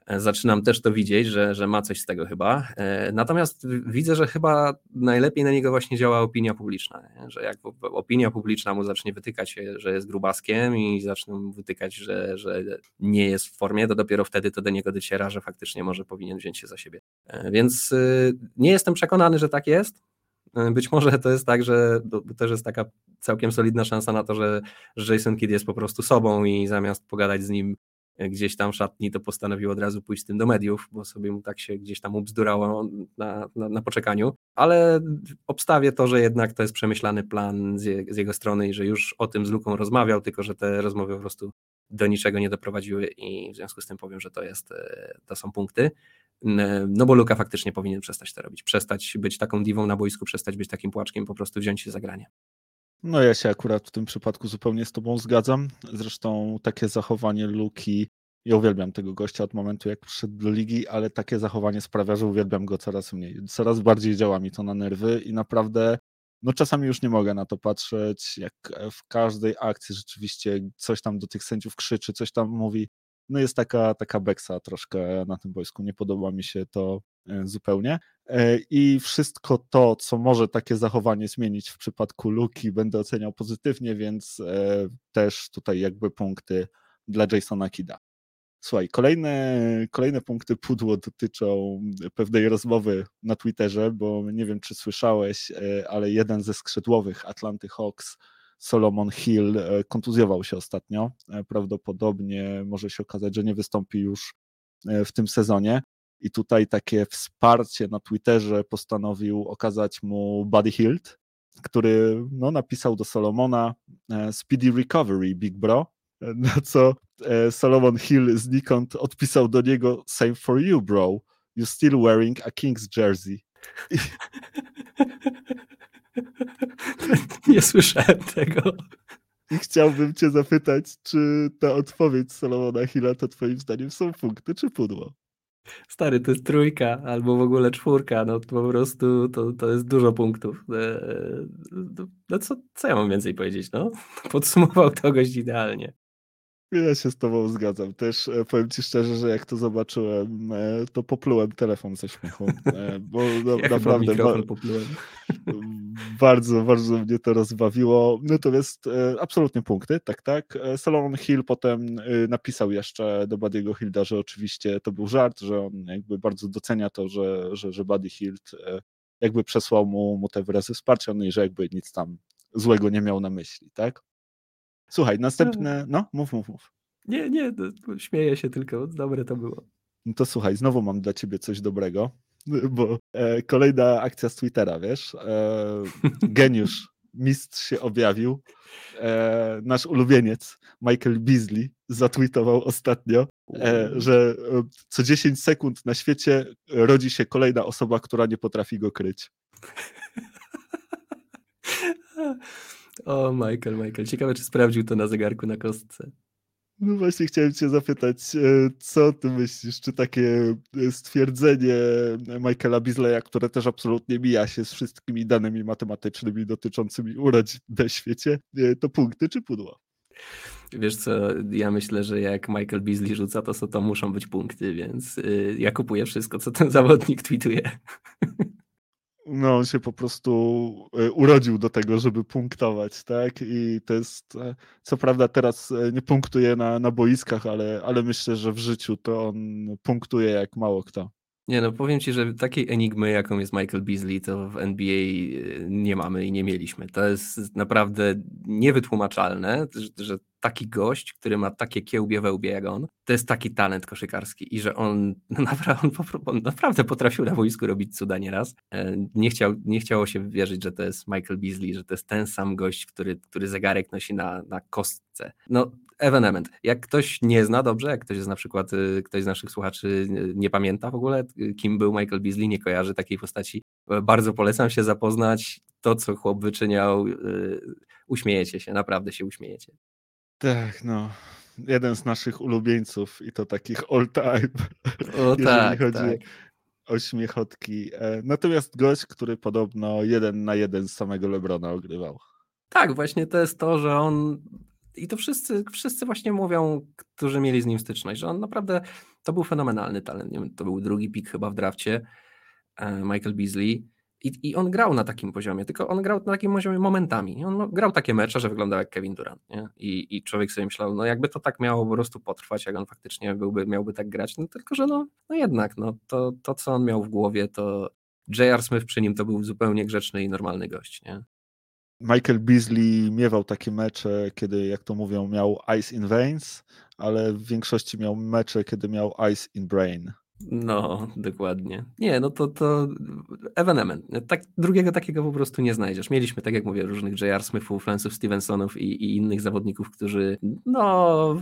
E, zaczynam też to widzieć, że, że ma coś z tego chyba. E, natomiast widzę, że chyba najlepiej na niego właśnie działa opinia publiczna. Nie? Że jak opinia publiczna mu zacznie wytykać, że jest grubaskiem i zacznie mu wytykać, że, że nie jest w formie, to dopiero wtedy to do niego dociera, że faktycznie może powinien wziąć się za siebie. Więc nie jestem przekonany, że tak jest. Być może to jest tak, że też jest taka całkiem solidna szansa na to, że Jason Kidd jest po prostu sobą i zamiast pogadać z nim gdzieś tam szatni, to postanowił od razu pójść z tym do mediów, bo sobie mu tak się gdzieś tam ubzdurało na, na, na poczekaniu. Ale obstawię to, że jednak to jest przemyślany plan z, je, z, jego strony i że już o tym z Luką rozmawiał, tylko że te rozmowy po prostu do niczego nie doprowadziły i w związku z tym powiem, że to jest, e, to są punkty. No bo Luka faktycznie powinien przestać to robić. Przestać być taką diwą na boisku, przestać być takim płaczkiem, po prostu wziąć się za granie. No ja się akurat w tym przypadku zupełnie z tobą zgadzam. Zresztą takie zachowanie Luki, ja uwielbiam tego gościa od momentu jak przyszedł do ligi, ale takie zachowanie sprawia, że uwielbiam go coraz mniej. Coraz bardziej działa mi to na nerwy i naprawdę no czasami już nie mogę na to patrzeć, jak w każdej akcji rzeczywiście coś tam do tych sędziów krzyczy, coś tam mówi. No jest taka, taka beksa troszkę na tym boisku, nie podoba mi się to e, zupełnie. E, I wszystko to, co może takie zachowanie zmienić w przypadku Luki, będę oceniał pozytywnie, więc e, też tutaj jakby punkty dla Jasona Kida. Słuchaj, kolejne, kolejne punkty pudło dotyczą pewnej rozmowy na Twitterze, bo nie wiem, czy słyszałeś, ale jeden ze skrzydłowych Atlanty Hawks Solomon Hill e, kontuzjował się ostatnio. E, prawdopodobnie może się okazać, że nie wystąpi już e, w tym sezonie. I tutaj takie wsparcie na Twitterze postanowił okazać mu Buddy Hilt, który no, napisał do Solomona Speedy Recovery, Big Bro, na co Solomon Hill znikąd odpisał do niego Same for you, bro. You still wearing a King's jersey. <laughs> Nie słyszałem tego. I chciałbym cię zapytać, czy ta odpowiedź Solomona Hilla to twoim zdaniem są punkty, czy pudło? Stary, to jest trójka, albo w ogóle czwórka, no po prostu to, to jest dużo punktów. E, no co, co ja mam więcej powiedzieć, no? <laughs> Podsumował to gość idealnie. Ja się z tobą zgadzam. Też e, powiem ci szczerze, że jak to zobaczyłem, e, to poplułem telefon ze śmiechu. E, bo <laughs> ja naprawdę poplułem. <laughs> bardzo, bardzo mnie to rozbawiło. Natomiast absolutnie punkty, tak, tak. Solomon Hill potem napisał jeszcze do Buddy'ego Hilda, że oczywiście to był żart, że on jakby bardzo docenia to, że, że, że Buddy Hild jakby przesłał mu, mu te wyrazy wsparcia, no i że jakby nic tam złego nie miał na myśli, tak? Słuchaj, następne. No, mów, mów, mów. Nie, nie, śmieję się tylko, dobre to było. No to słuchaj, znowu mam dla ciebie coś dobrego, <laughs> bo e, kolejna akcja z Twittera, wiesz? E, geniusz, <laughs> mistrz się objawił. E, nasz ulubieniec Michael Beasley zatweetował ostatnio, e, że e, co 10 sekund na świecie rodzi się kolejna osoba, która nie potrafi go kryć. <laughs> O, Michael, Michael. Ciekawe, czy sprawdził to na zegarku na kostce. No właśnie chciałem cię zapytać, e, co ty myślisz, czy takie e, stwierdzenie Michaela Beasleya, które też absolutnie mija się z wszystkimi danymi matematycznymi dotyczącymi urodzin na świecie, e, to punkty czy pudło? Wiesz co, ja myślę, że jak Michael Beasley rzuca, to, to muszą być punkty, więc ja kupuję wszystko, co ten zawodnik tweetuje. <laughs> no, on się po prostu e, urodził do tego, żeby punktować, tak? I to jest, e, co prawda teraz e, nie punktuje na, na boiskach, ale, ale myślę, że w życiu to on punktuje jak mało kto. Nie no, powiem Ci, że takiej enigmy, jaką jest Michael Beasley, to w NBA nie mamy i nie mieliśmy. To jest naprawdę niewytłumaczalne, że taki gość, który ma takie kiełbie wełbie jak on, to jest taki talent koszykarski i że on, no naprawdę, on naprawdę potrafił na wojsku robić cuda nieraz. E, nie, chciał, nie chciało się wierzyć, że to jest Michael Beasley, że to jest ten sam gość, który, który zegarek nosi na, na kostce. No, evenement. Jak ktoś nie zna dobrze, jak ktoś jest na przykład, y, ktoś z naszych słuchaczy y, nie pamięta w ogóle, y, kim był Michael Beasley, nie kojarzy takiej postaci, bardzo polecam się zapoznać. To, co chłop wyczyniał, uśmiejecie się, naprawdę się uśmiejecie. Tak, no. Jeden z naszych ulubieńców i to takich all time. O <laughs> jeżeli tak, chodzi tak. o śmiechotki. E, natomiast gość, który podobno jeden na jeden z samego Lebrona ogrywał. Tak, właśnie to jest to, że on i to wszyscy, wszyscy właśnie mówią, którzy mieli z nim styczność, że on naprawdę to był fenomenalny talent. Wiem, to był drugi pik chyba w drafcie, e, Michael Beasley. I, I on grał na takim poziomie, tylko on grał na takim poziomie momentami. On grał takie mecze, że wyglądał jak Kevin Durant. Nie? I, I człowiek sobie myślał, no jakby to tak miało po prostu potrwać, jak on faktycznie byłby, miałby tak grać, no tylko że no, no jednak, no, to, to co on miał w głowie, to J.R. Smith przy nim to był zupełnie grzeczny i normalny gość. Nie? Michael Beasley miewał takie mecze, kiedy, jak to mówią, miał ice in veins, ale w większości miał mecze, kiedy miał ice in brain. No, dokładnie. Nie, no to, to evenement. Tak, drugiego takiego po prostu nie znajdziesz. Mieliśmy, tak jak mówię, różnych J.R. Smithów, Lance'ów Stevensonów i, i innych zawodników, którzy no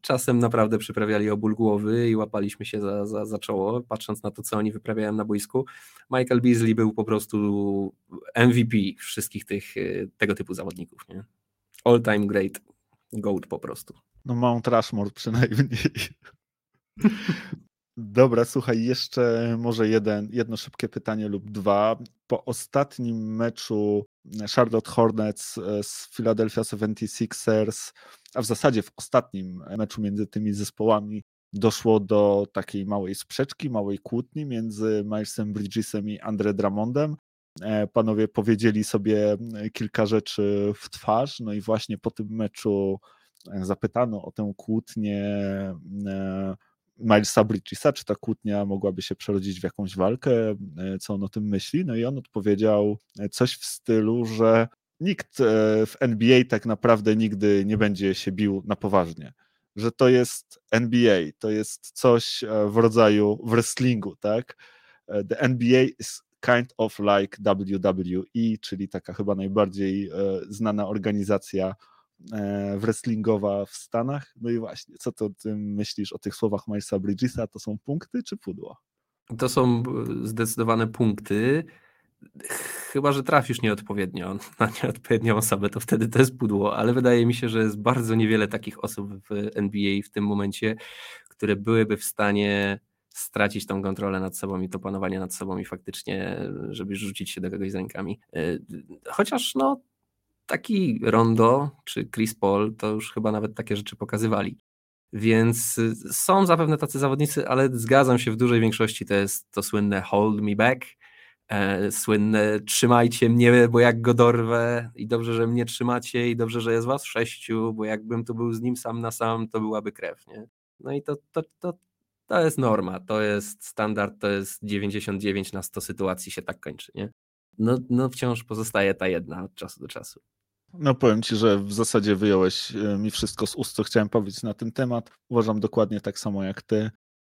czasem naprawdę przyprawiali oból głowy i łapaliśmy się za, za, za czoło, patrząc na to, co oni wyprawiają na boisku. Michael Beasley był po prostu MVP wszystkich tych, e, tego typu zawodników. Nie? All time great, gold po prostu. No Mount Rushmore przynajmniej. <laughs> Dobra, słuchaj, jeszcze może jeden, jedno szybkie pytanie lub dwa. Po ostatnim meczu Charlotte Hornets e, z Philadelphia 76ers, a w zasadzie w ostatnim meczu między tymi zespołami doszło do takiej małej sprzeczki, małej kłótni między Milesem Bridgesem i Andre Drummondem. E, panowie powiedzieli sobie kilka rzeczy w twarz, no i właśnie po tym meczu e, zapytano o tę kłótnię Milesa Bridgesa, czy ta kłótnia mogłaby się przerodzić w jakąś walkę, e, co on o tym myśli. No i on odpowiedział e, coś w stylu, że nikt e, w NBA tak naprawdę nigdy nie będzie się bił na poważnie. Że to jest NBA, to jest coś w rodzaju wrestlingu, tak? The NBA is kind of like WWE, czyli taka chyba najbardziej znana organizacja wrestlingowa w Stanach. No i właśnie, co ty myślisz o tych słowach Milesa Bridgesa? To są punkty czy pudło? To są e, zdecydowane punkty. Chyba, że trafisz nieodpowiednio <laughs> na nieodpowiednią osobę, to wtedy to jest pudło, ale wydaje mi się, że jest bardzo niewiele takich osób w NBA w tym momencie, które byłyby w stanie stracić tą kontrolę nad sobą i to panowanie nad sobą i faktycznie, żeby rzucić się do kogoś z rękami. E, chociaż no, taki Rondo czy Chris Paul to już chyba nawet takie rzeczy pokazywali. Więc y, są zapewne tacy zawodnicy, ale zgadzam się w dużej większości to jest to słynne hold me back, e, słynne trzymajcie mnie, bo jak go dorwę i dobrze, że mnie trzymacie i dobrze, że jest was sześciu, bo jakbym tu był z nim sam na sam, to byłaby krew, nie? No i to, to, to, to jest norma, to jest standard, to jest 99 na 100 sytuacji się tak kończy, nie? No, no wciąż pozostaje ta jedna od czasu do czasu. No powiem ci, że w zasadzie wyjąłeś e, mi wszystko z ust, co chciałem powiedzieć na ten temat. Uważam dokładnie tak samo jak ty.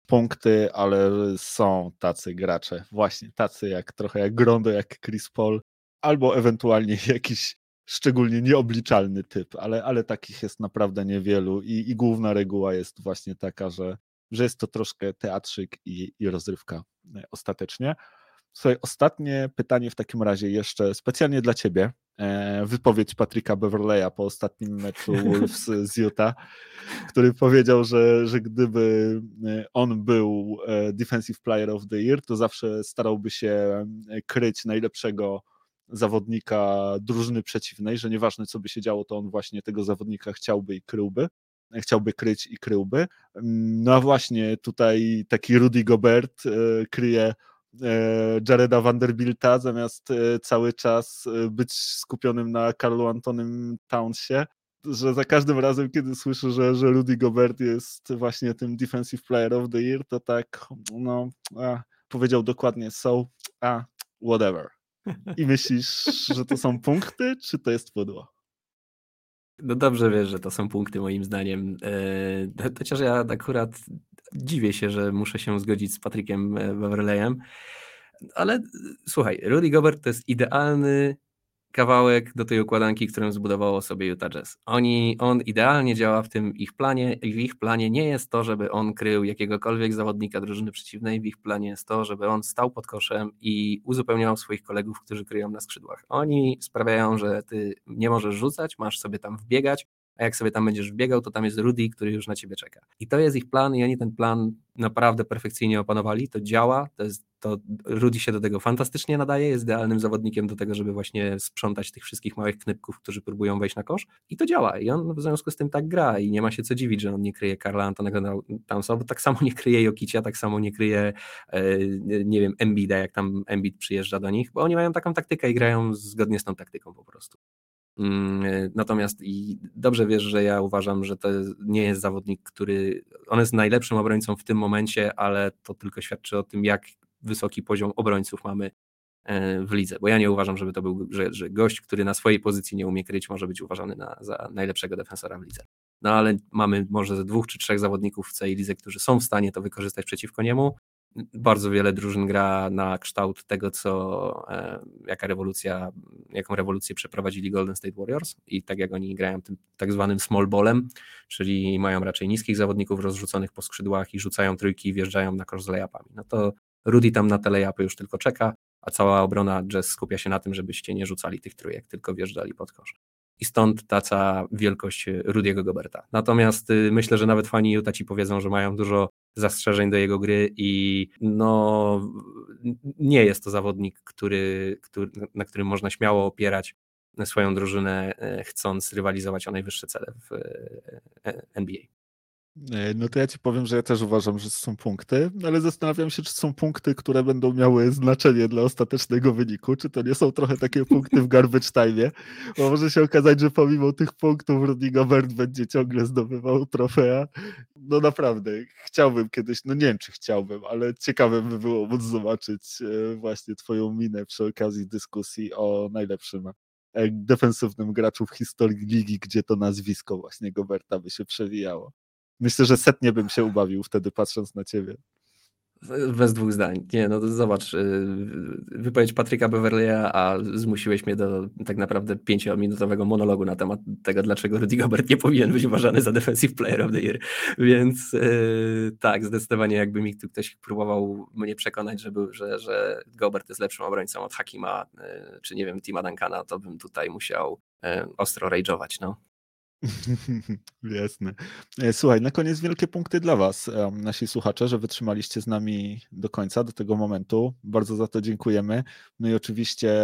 Punkty, ale są tacy gracze, właśnie tacy jak trochę jak Grondo, jak Chris Paul, albo ewentualnie <laughs> jakiś szczególnie nieobliczalny typ, ale, ale takich jest naprawdę niewielu i, i główna reguła jest właśnie taka, że, że jest to troszkę teatrzyk i, i rozrywka e, ostatecznie. Słuchaj, ostatnie pytanie w takim razie jeszcze specjalnie dla ciebie. E, wypowiedź Patryka Beverleya po ostatnim meczu <laughs> Wolves z Utah, który powiedział, że, że gdyby e, on był e, Defensive Player of the Year, to zawsze starałby się kryć najlepszego zawodnika drużyny przeciwnej, że nieważne co by się działo, to on właśnie tego zawodnika chciałby i kryłby chciałby kryć i kryłby. Mm, no a właśnie tutaj taki Rudy Gobert kryje Jareda Vanderbilta, zamiast e, cały czas e, być skupionym na Carlu Antonym Townsie, że za każdym razem, kiedy słyszę, że, że Rudy Gobert jest właśnie tym Defensive Player of the Year, to tak, no, a, powiedział dokładnie so, a, whatever. I myślisz, że to są punkty, czy to jest pudło? No dobrze wiesz, że to są punkty moim zdaniem. Chociaż ja akurat dziwię się, że muszę się zgodzić z Patrykiem Beverleyem. Ale słuchaj, Rudy Gobert to jest idealny kawałek do tej układanki, którą zbudowało sobie Utah Jazz. Oni, on idealnie działa w tym ich planie i w ich planie nie jest to, żeby on krył jakiegokolwiek zawodnika drużyny przeciwnej, w ich planie jest to, żeby on stał pod koszem i uzupełniał swoich kolegów, którzy kryją na skrzydłach. Oni sprawiają, że ty nie możesz rzucać, masz sobie tam wbiegać, a jak sobie tam będziesz biegał, to tam jest Rudy, który już na ciebie czeka. I to jest ich plan i oni ten plan naprawdę perfekcyjnie opanowali, to działa, to jest, to Rudy się do tego fantastycznie nadaje, jest idealnym zawodnikiem do tego, żeby właśnie sprzątać tych wszystkich małych knypków, którzy próbują wejść na kosz i to działa i on w związku z tym tak gra i nie ma się co dziwić, że on nie kryje Karla Antonego Townsa, bo tak samo nie kryje Jokicia, tak samo nie kryje e, nie wiem, Embida, jak tam Embid przyjeżdża do nich, bo oni mają taką taktykę i grają zgodnie z tą taktyką po prostu. Mm, e, natomiast i dobrze wiesz, że ja uważam, że to nie jest zawodnik, który. On jest najlepszym obrońcą w tym momencie, ale to tylko świadczy o tym, jak wysoki poziom obrońców mamy e, w lidze. Bo ja nie uważam, żeby to był, że, że gość, który na swojej pozycji nie umie kryć, może być uważany na, za najlepszego defensora w lidze. No ale mamy może ze dwóch czy trzech zawodników w całej lidze, którzy są w stanie to wykorzystać przeciwko niemu bardzo wiele drużyn gra na kształt tego, co, e, jaka rewolucja, jaką rewolucję przeprowadzili Golden State Warriors i tak jak oni grają tym tak zwanym small ballem, czyli mają raczej niskich zawodników rozrzuconych po skrzydłach i rzucają trójki i wjeżdżają na kosz z layupami. No to Rudy tam na te layupy już tylko czeka, a cała obrona Jazz skupia się na tym, żebyście nie rzucali tych trójek, tylko wjeżdżali pod kosz. I stąd ta wielkość Rudiego Goberta. Natomiast y, myślę, że nawet fani Utah ci powiedzą, że mają dużo zastrzeżeń do jego gry i no, nie jest to zawodnik, który, który, na którym można śmiało opierać swoją drużynę, e, chcąc rywalizować o najwyższe cele w e, NBA. E, no to ja ci powiem, że ja też uważam, że są punkty, ale zastanawiam się, czy są punkty, które będą miały znaczenie dla ostatecznego wyniku, czy to nie są trochę takie <laughs> punkty w garbage time, bo może się okazać, że pomimo tych punktów Rudy Gobert będzie ciągle zdobywał trofea. No naprawdę, chciałbym kiedyś, no nie wiem, czy chciałbym, ale ciekawe by było móc zobaczyć e, właśnie twoją minę przy okazji dyskusji o najlepszym e, defensywnym graczu w historii ligi, gdzie to nazwisko właśnie Goberta by się przewijało. Myślę, że setnie bym się ubawił wtedy patrząc na ciebie. Bez dwóch zdań. Nie, no to zobacz, y, wypowiedź Patryka Beverleya, a zmusiłeś mnie do tak naprawdę pięciominutowego monologu na temat tego, dlaczego Rudy Gobert nie powinien być uważany za Defensive Player of the Year. Więc yy, tak, zdecydowanie jakby mi ktoś próbował mnie przekonać, żeby, że, że Gobert jest lepszym obrońcą od Hakima, yy, czy nie wiem, Tima Duncana, to bym tutaj musiał yy, ostro rage'ować, no. <laughs> Jasne. E, słuchaj, na koniec wielkie punkty dla Was, nasi słuchacze, że wytrzymaliście z nami do końca, do tego momentu. Bardzo za to dziękujemy. No i oczywiście,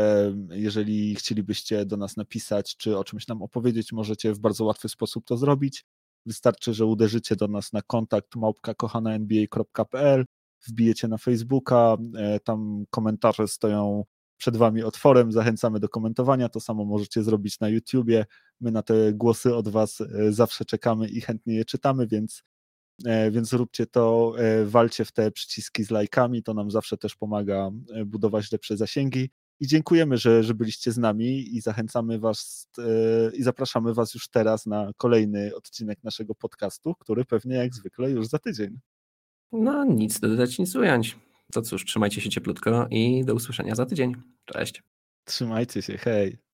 jeżeli chcielibyście do nas napisać, czy o czymś nam opowiedzieć, możecie w bardzo łatwy sposób to zrobić. Wystarczy, że uderzycie do nas na kontakt małpka.kochananba.pl, wbijecie na Facebooka, e, tam komentarze stoją przed Wami otworem. Zachęcamy do komentowania. To samo możecie zrobić na YouTubie. My na te głosy od Was e, zawsze czekamy i chętnie je czytamy, więc, e, więc róbcie to, e, walcie w te przyciski z lajkami. To nam zawsze też pomaga budować lepsze zasięgi. I dziękujemy, że, że byliście z nami i zachęcamy Was i zapraszamy Was już teraz na kolejny odcinek naszego podcastu, który pewnie jak zwykle już za tydzień. No, nic dodać, nic ująć. To cóż, trzymajcie się cieplutko i do usłyszenia za tydzień. Cześć. Trzymajcie się, hej.